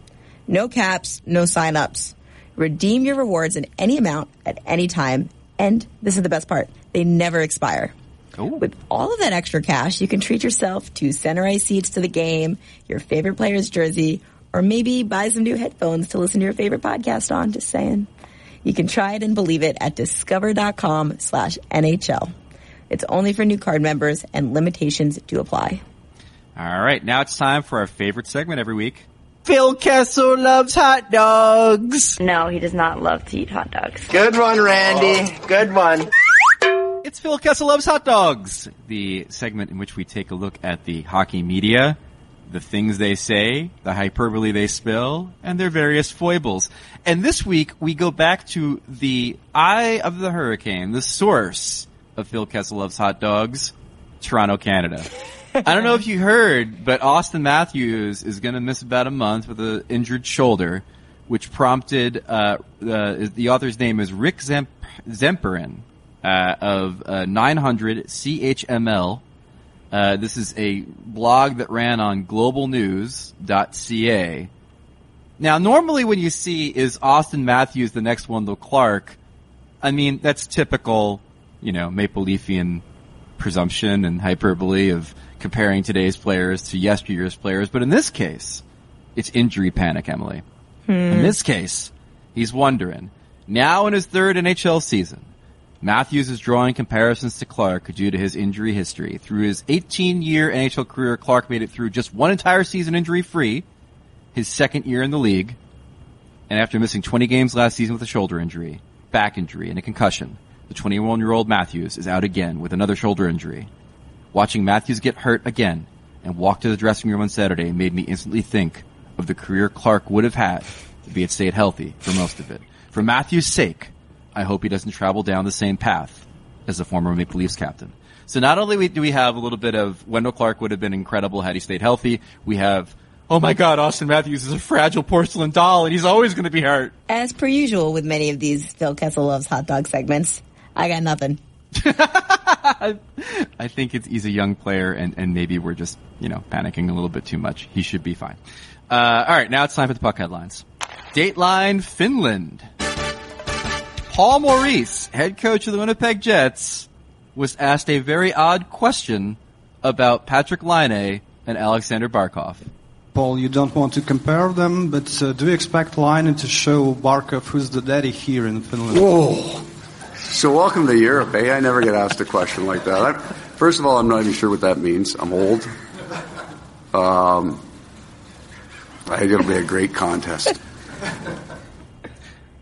No caps, no sign-ups. Redeem your rewards in any amount at any time. And this is the best part. They never expire. Ooh. With all of that extra cash, you can treat yourself to center ice seats to the game, your favorite player's jersey, or maybe buy some new headphones to listen to your favorite podcast on. Just saying. You can try it and believe it at discover.com slash NHL. It's only for new card members and limitations do apply. All right, now it's time for our favorite segment every week. Phil Kessel loves hot dogs. No, he does not love to eat hot dogs. Good one, Randy. Oh. Good one. It's Phil Kessel Loves Hot Dogs, the segment in which we take a look at the hockey media, the things they say, the hyperbole they spill, and their various foibles. And this week we go back to the eye of the hurricane, the source of Phil Kessel Loves Hot Dogs, Toronto, Canada. I don't know if you heard, but Auston Matthews is going to miss about a month with an injured shoulder, which prompted uh, the, the author's name is Rick Zemp- Zemperin uh, of uh, 900 CHML. Uh, this is a blog that ran on globalnews.ca. Now, normally when you see is Auston Matthews the next Wendell Clark, I mean that's typical, you know, Maple Leafian presumption and hyperbole of comparing today's players to yesteryear's players. But in this case, it's injury panic, Emily. In this case, he's wondering, now in his third NHL season, Matthews is drawing comparisons to Clark due to his injury history. Through his 18 year NHL career, Clark made it through just one entire season injury free, his second year in the league, and after missing 20 games last season with a shoulder injury, back injury, and a concussion, the 21 year old Matthews is out again with another shoulder injury. Watching Matthews get hurt again and walk to the dressing room on Saturday made me instantly think of the career Clark would have had if he had stayed healthy for most of it. For Matthews' sake, I hope he doesn't travel down the same path as the former Maple Leafs captain. So not only do we have a little bit of Wendell Clark would have been incredible had he stayed healthy, we have, oh my god, Auston Matthews is a fragile porcelain doll and he's always going to be hurt. As per usual with many of these Phil Kessel loves hot dog segments, I got nothing. I think it's, he's a young player and, and maybe we're just, you know, panicking a little bit too much. He should be fine. Uh, alright, now it's time for the puck headlines. Dateline Finland. Paul Maurice, head coach of the Winnipeg Jets, was asked a very odd question about Patrik Laine and Alexander Barkov. Paul, you don't want to compare them, but uh, do you expect Leinen to show Barkov who's the daddy here in Finland? Whoa. So welcome to Europe, eh? I never get asked a question like that. I, first of all, I'm not even sure what that means. I'm old. Um, I think it'll be a great contest.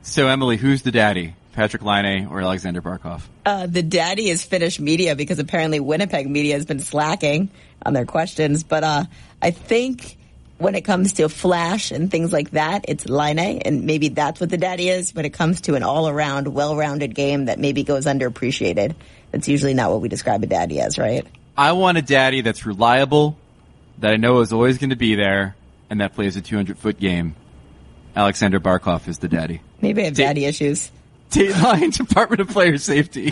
So Emily, who's the daddy? Patrik Laine or Alexander Barkov? Uh, the daddy is Finnish media because apparently Winnipeg media has been slacking on their questions. But uh, I think when it comes to flash and things like that, it's Line, and maybe that's what the daddy is. When it comes to an all-around, well-rounded game that maybe goes underappreciated, that's usually not what we describe a daddy as, right? I want a daddy that's reliable, that I know is always going to be there, and that plays a 200 foot game. Alexander Barkov is the daddy. Maybe I have Da- daddy issues. Dateline Department of Player Safety.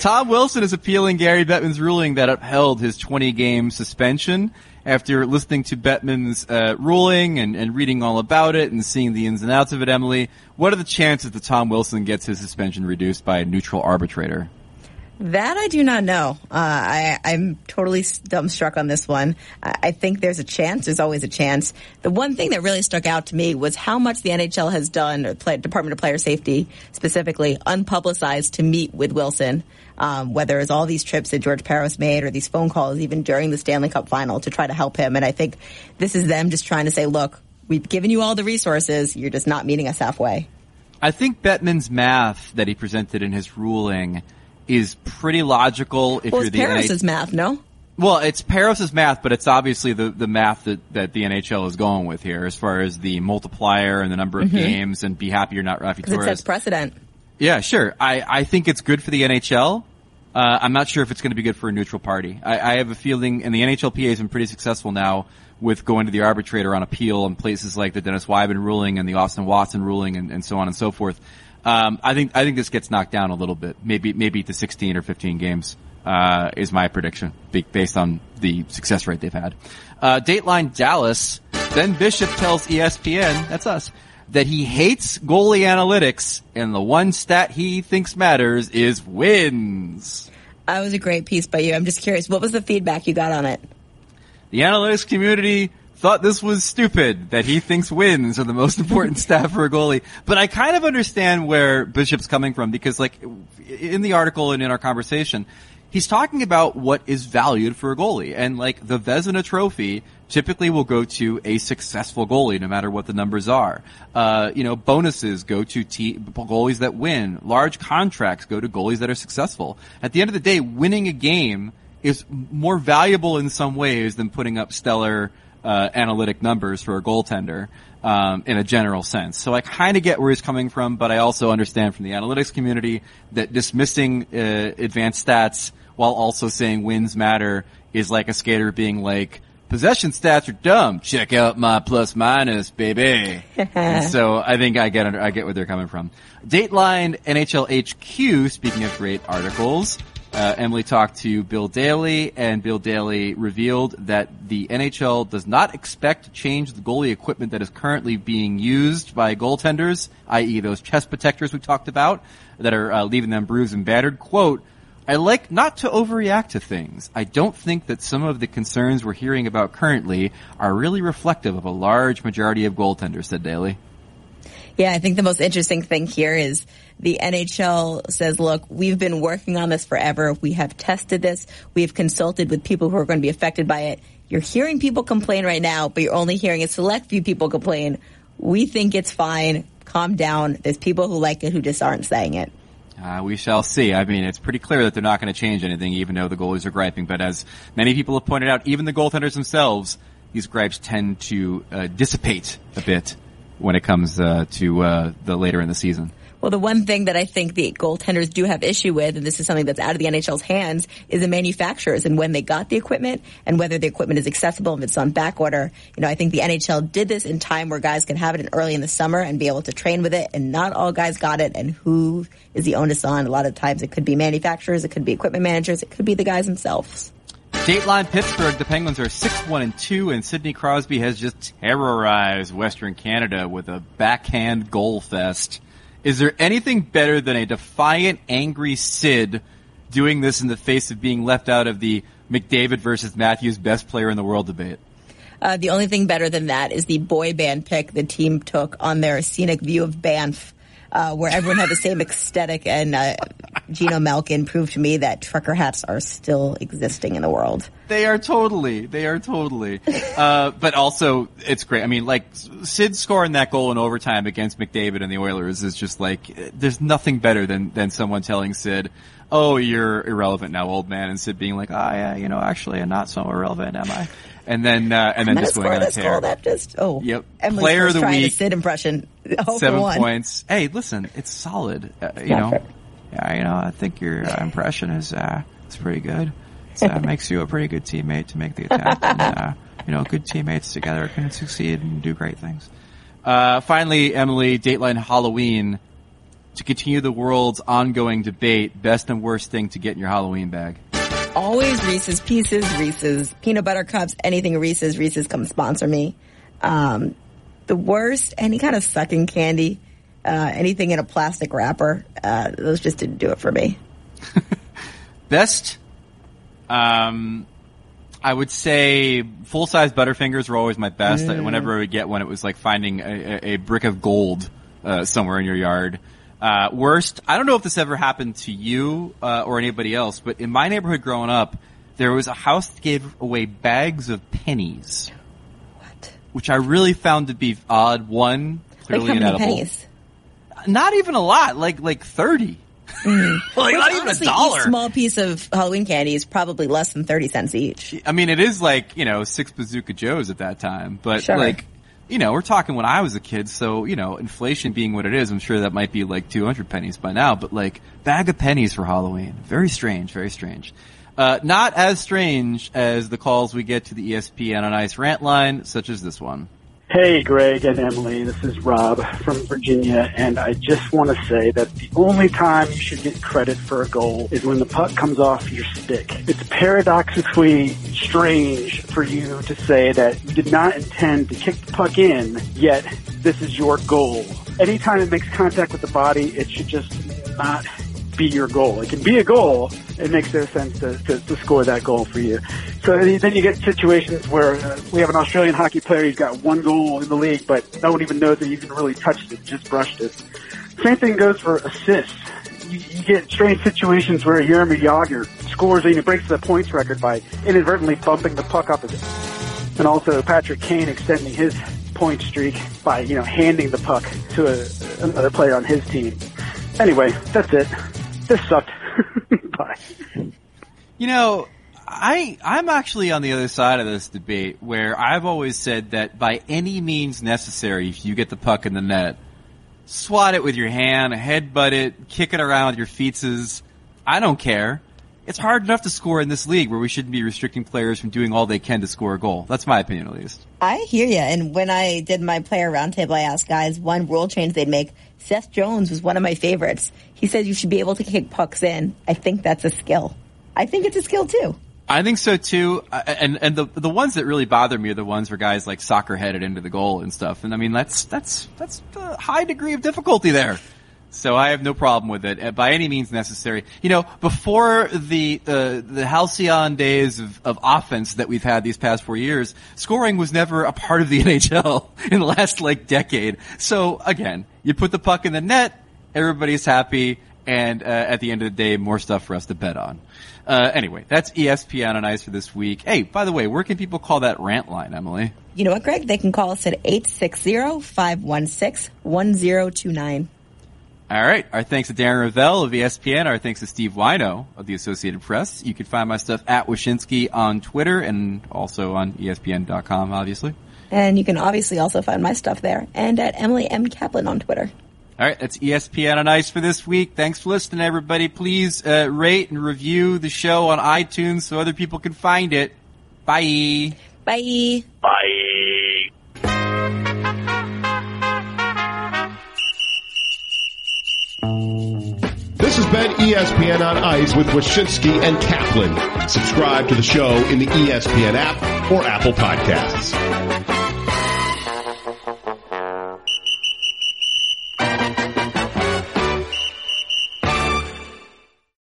Tom Wilson is appealing Gary Bettman's ruling that upheld his 20 game suspension after listening to Bettman's uh, ruling and, and reading all about it and seeing the ins and outs of it, Emily. What are the chances that Tom Wilson gets his suspension reduced by a neutral arbitrator? That I do not know. Uh, I, I'm totally dumbstruck on this one. I, I think there's a chance. There's always a chance. The one thing that really stuck out to me was how much the NHL has done, or play, Department of Player Safety specifically, unpublicized to meet with Wilson. Um, whether it's all these trips that George Parros made or these phone calls even during the Stanley Cup final to try to help him. And I think this is them just trying to say, look, we've given you all the resources. You're just not meeting us halfway. I think Bettman's math that he presented in his ruling is pretty logical if well, you're the Parros's math, no? Well, it's Parros's math, but it's obviously the, the math that, that the NHL is going with here as far as the multiplier and the number of Mhm. games and be happy you're not Raffi Because it Torres. sets precedent. Yeah, sure. I, I think it's good for the NHL. Uh, I'm not sure if it's going to be good for a neutral party. I, I have a feeling, and the NHLPA has been pretty successful now with going to the arbitrator on appeal in places like the Dennis Wideman ruling and the Austin Watson ruling and, and so on and so forth. Um, I think I think this gets knocked down a little bit, maybe maybe to 16 or 15 games. Uh, is my prediction based on the success rate they've had. Uh, Dateline Dallas. Ben Bishop tells ESPN, that's us, that he hates goalie analytics and the one stat he thinks matters is wins. That was a great piece by you. I'm just curious, what was the feedback you got on it? The analytics community thought this was stupid, that he thinks wins are the most important stat for a goalie. But I kind of understand where Bishop's coming from because like in the article and in our conversation, he's talking about what is valued for a goalie. And like the Vezina trophy typically will go to a successful goalie no matter what the numbers are. Uh, you know, bonuses go to goalies that win. Large contracts go to goalies that are successful. At the end of the day, winning a game is more valuable in some ways than putting up stellar uh, analytic numbers for a goaltender um, in a general sense. So I kind of get where he's coming from, but I also understand from the analytics community that dismissing uh, advanced stats while also saying wins matter is like a skater being like, possession stats are dumb. Check out my plus minus, baby. so I think I get I get where they're coming from. Dateline NHL HQ. Speaking of great articles, uh, Emily talked to Bill Daly, and Bill Daly revealed that the NHL does not expect to change the goalie equipment that is currently being used by goaltenders, i.e., those chest protectors we talked about that are uh, leaving them bruised and battered. Quote. I like not to overreact to things. I don't think that some of the concerns we're hearing about currently are really reflective of a large majority of goaltenders, said Daly. Yeah, I think the most interesting thing here is the NHL says, look, we've been working on this forever. We have tested this. We have consulted with people who are going to be affected by it. You're hearing people complain right now, but you're only hearing a select few people complain. We think it's fine. Calm down. There's people who like it who just aren't saying it. Uh, we shall see. I mean, it's pretty clear that they're not going to change anything, even though the goalies are griping. But as many people have pointed out, even the goaltenders themselves, these gripes tend to uh, dissipate a bit when it comes uh, to uh, the later in the season. Well, the one thing that I think the goaltenders do have issue with, and this is something that's out of the NHL's hands, is the manufacturers and when they got the equipment and whether the equipment is accessible if it's on back order. You know, I think the NHL did this in time where guys can have it in early in the summer and be able to train with it, and not all guys got it. And who is the onus on? A lot of times it could be manufacturers, it could be equipment managers, it could be the guys themselves. Dateline Pittsburgh, the Penguins are 6-1 and 2 and Sidney Crosby has just terrorized Western Canada with a backhand goal fest. Is there anything better than a defiant, angry Sid doing this in the face of being left out of the McDavid versus Matthews best player in the world debate? Uh, the only thing better than that is the boy band pick the team took on their scenic view of Banff, uh, where everyone had the same aesthetic. And uh, Geno Malkin proved to me that trucker hats are still existing in the world. They are totally. They are totally. Uh, but also, it's great. I mean, like, Sid scoring that goal in overtime against McDavid and the Oilers is just like, there's nothing better than, than someone telling Sid, oh, you're irrelevant now, old man, and Sid being like, ah, oh, yeah, you know, actually, I'm not so irrelevant, am I? And then, uh, and then I'm just gonna on a tear. That just oh, Yep. Emily's Player of the week. Sid impression. Oh, Seven points. Hey, listen, it's solid. Uh, you know, fair. yeah, you know, I think your uh, impression is uh, it's pretty good. It uh, makes you a pretty good teammate to make the attack. And, uh, you know, good teammates together can succeed and do great things. Uh, finally, Emily, Dateline Halloween. To continue the world's ongoing debate, best and worst thing to get in your Halloween bag. Always Reese's Pieces, Reese's peanut butter cups, anything Reese's. Reese's come sponsor me. Um, the worst, any kind of sucking candy, uh, anything in a plastic wrapper. Uh, those just didn't do it for me. Best, um, I would say full size Butterfingers were always my best. Mm. Whenever I would get one, it was like finding a, a, a brick of gold uh, somewhere in your yard. Uh, worst, I don't know if this ever happened to you uh, or anybody else, but in my neighborhood growing up, there was a house that gave away bags of pennies. What? Which I really found to be odd. One, Like clearly how many inedible. pennies? Not even a lot, like like thirty. like Which not even a dollar. Each small piece of Halloween candy is probably less than thirty cents each. I mean, it is like you know six bazooka joes at that time, but Sure. like you know we're talking when I was a kid, so you know inflation being what it is, I'm sure that might be like two hundred pennies by now. But like bag of pennies for Halloween, very strange, very strange. Uh, not as strange as the calls we get to the ESPN on Ice rant line, such as this one. Hey, Greg and Emily. This is Rob from Virginia, and I just want to say that the only time you should get credit for a goal is when the puck comes off your stick. It's paradoxically strange for you to say that you did not intend to kick the puck in, yet this is your goal. Anytime it makes contact with the body, it should just not be your goal. It can be a goal. It makes no sense to, to, to score that goal for you. So then you get situations where uh, we have an Australian hockey player who's got one goal in the league, but no one even knows that he even really touched it, just brushed it. Same thing goes for assists. You, you get strange situations where Jaromir Jagr scores and he breaks the points record by inadvertently bumping the puck up his and also Patrick Kane extending his point streak by, you know, handing the puck to a, another player on his team. Anyway, that's it. This sucked. Bye. You know, I I'm actually on the other side of this debate where I've always said that by any means necessary, if you get the puck in the net, swat it with your hand, headbutt it, kick it around with your feetses. I don't care. It's hard enough to score in this league where we shouldn't be restricting players from doing all they can to score a goal. That's my opinion, at least. I hear you. And when I did my player roundtable, I asked guys one rule change they'd make. Seth Jones was one of my favorites. He said you should be able to kick pucks in. I think that's a skill. I think it's a skill too. I think so too. And and the the ones that really bother me are the ones where guys like soccer headed into the goal and stuff. And I mean that's that's that's a high degree of difficulty there. So I have no problem with it uh, by any means necessary. You know, before the uh, the halcyon days of, of offense that we've had these past four years, scoring was never a part of the NHL in the last like decade. So again, you put the puck in the net, everybody's happy, and uh, at the end of the day, more stuff for us to bet on. Uh, anyway, that's ESPN on Ice for this week. Hey, by the way, where can people call that rant line, Emily? You know what, Greg? They can call us at 860-516-1029. All right. Our thanks to Darren Rovell of ESPN. Our thanks to Steve Whyno of the Associated Press. You can find my stuff at Wyshynski on Twitter and also on ESPN.com, obviously. And you can obviously also find my stuff there and at Emily M. Kaplan on Twitter. All right. That's ESPN on Ice for this week. Thanks for listening, everybody. Please uh, rate and review the show on iTunes so other people can find it. Bye. Bye. Bye. This has been ESPN on Ice with Wyshynski and Kaplan. Subscribe to the show in the ESPN app or Apple Podcasts.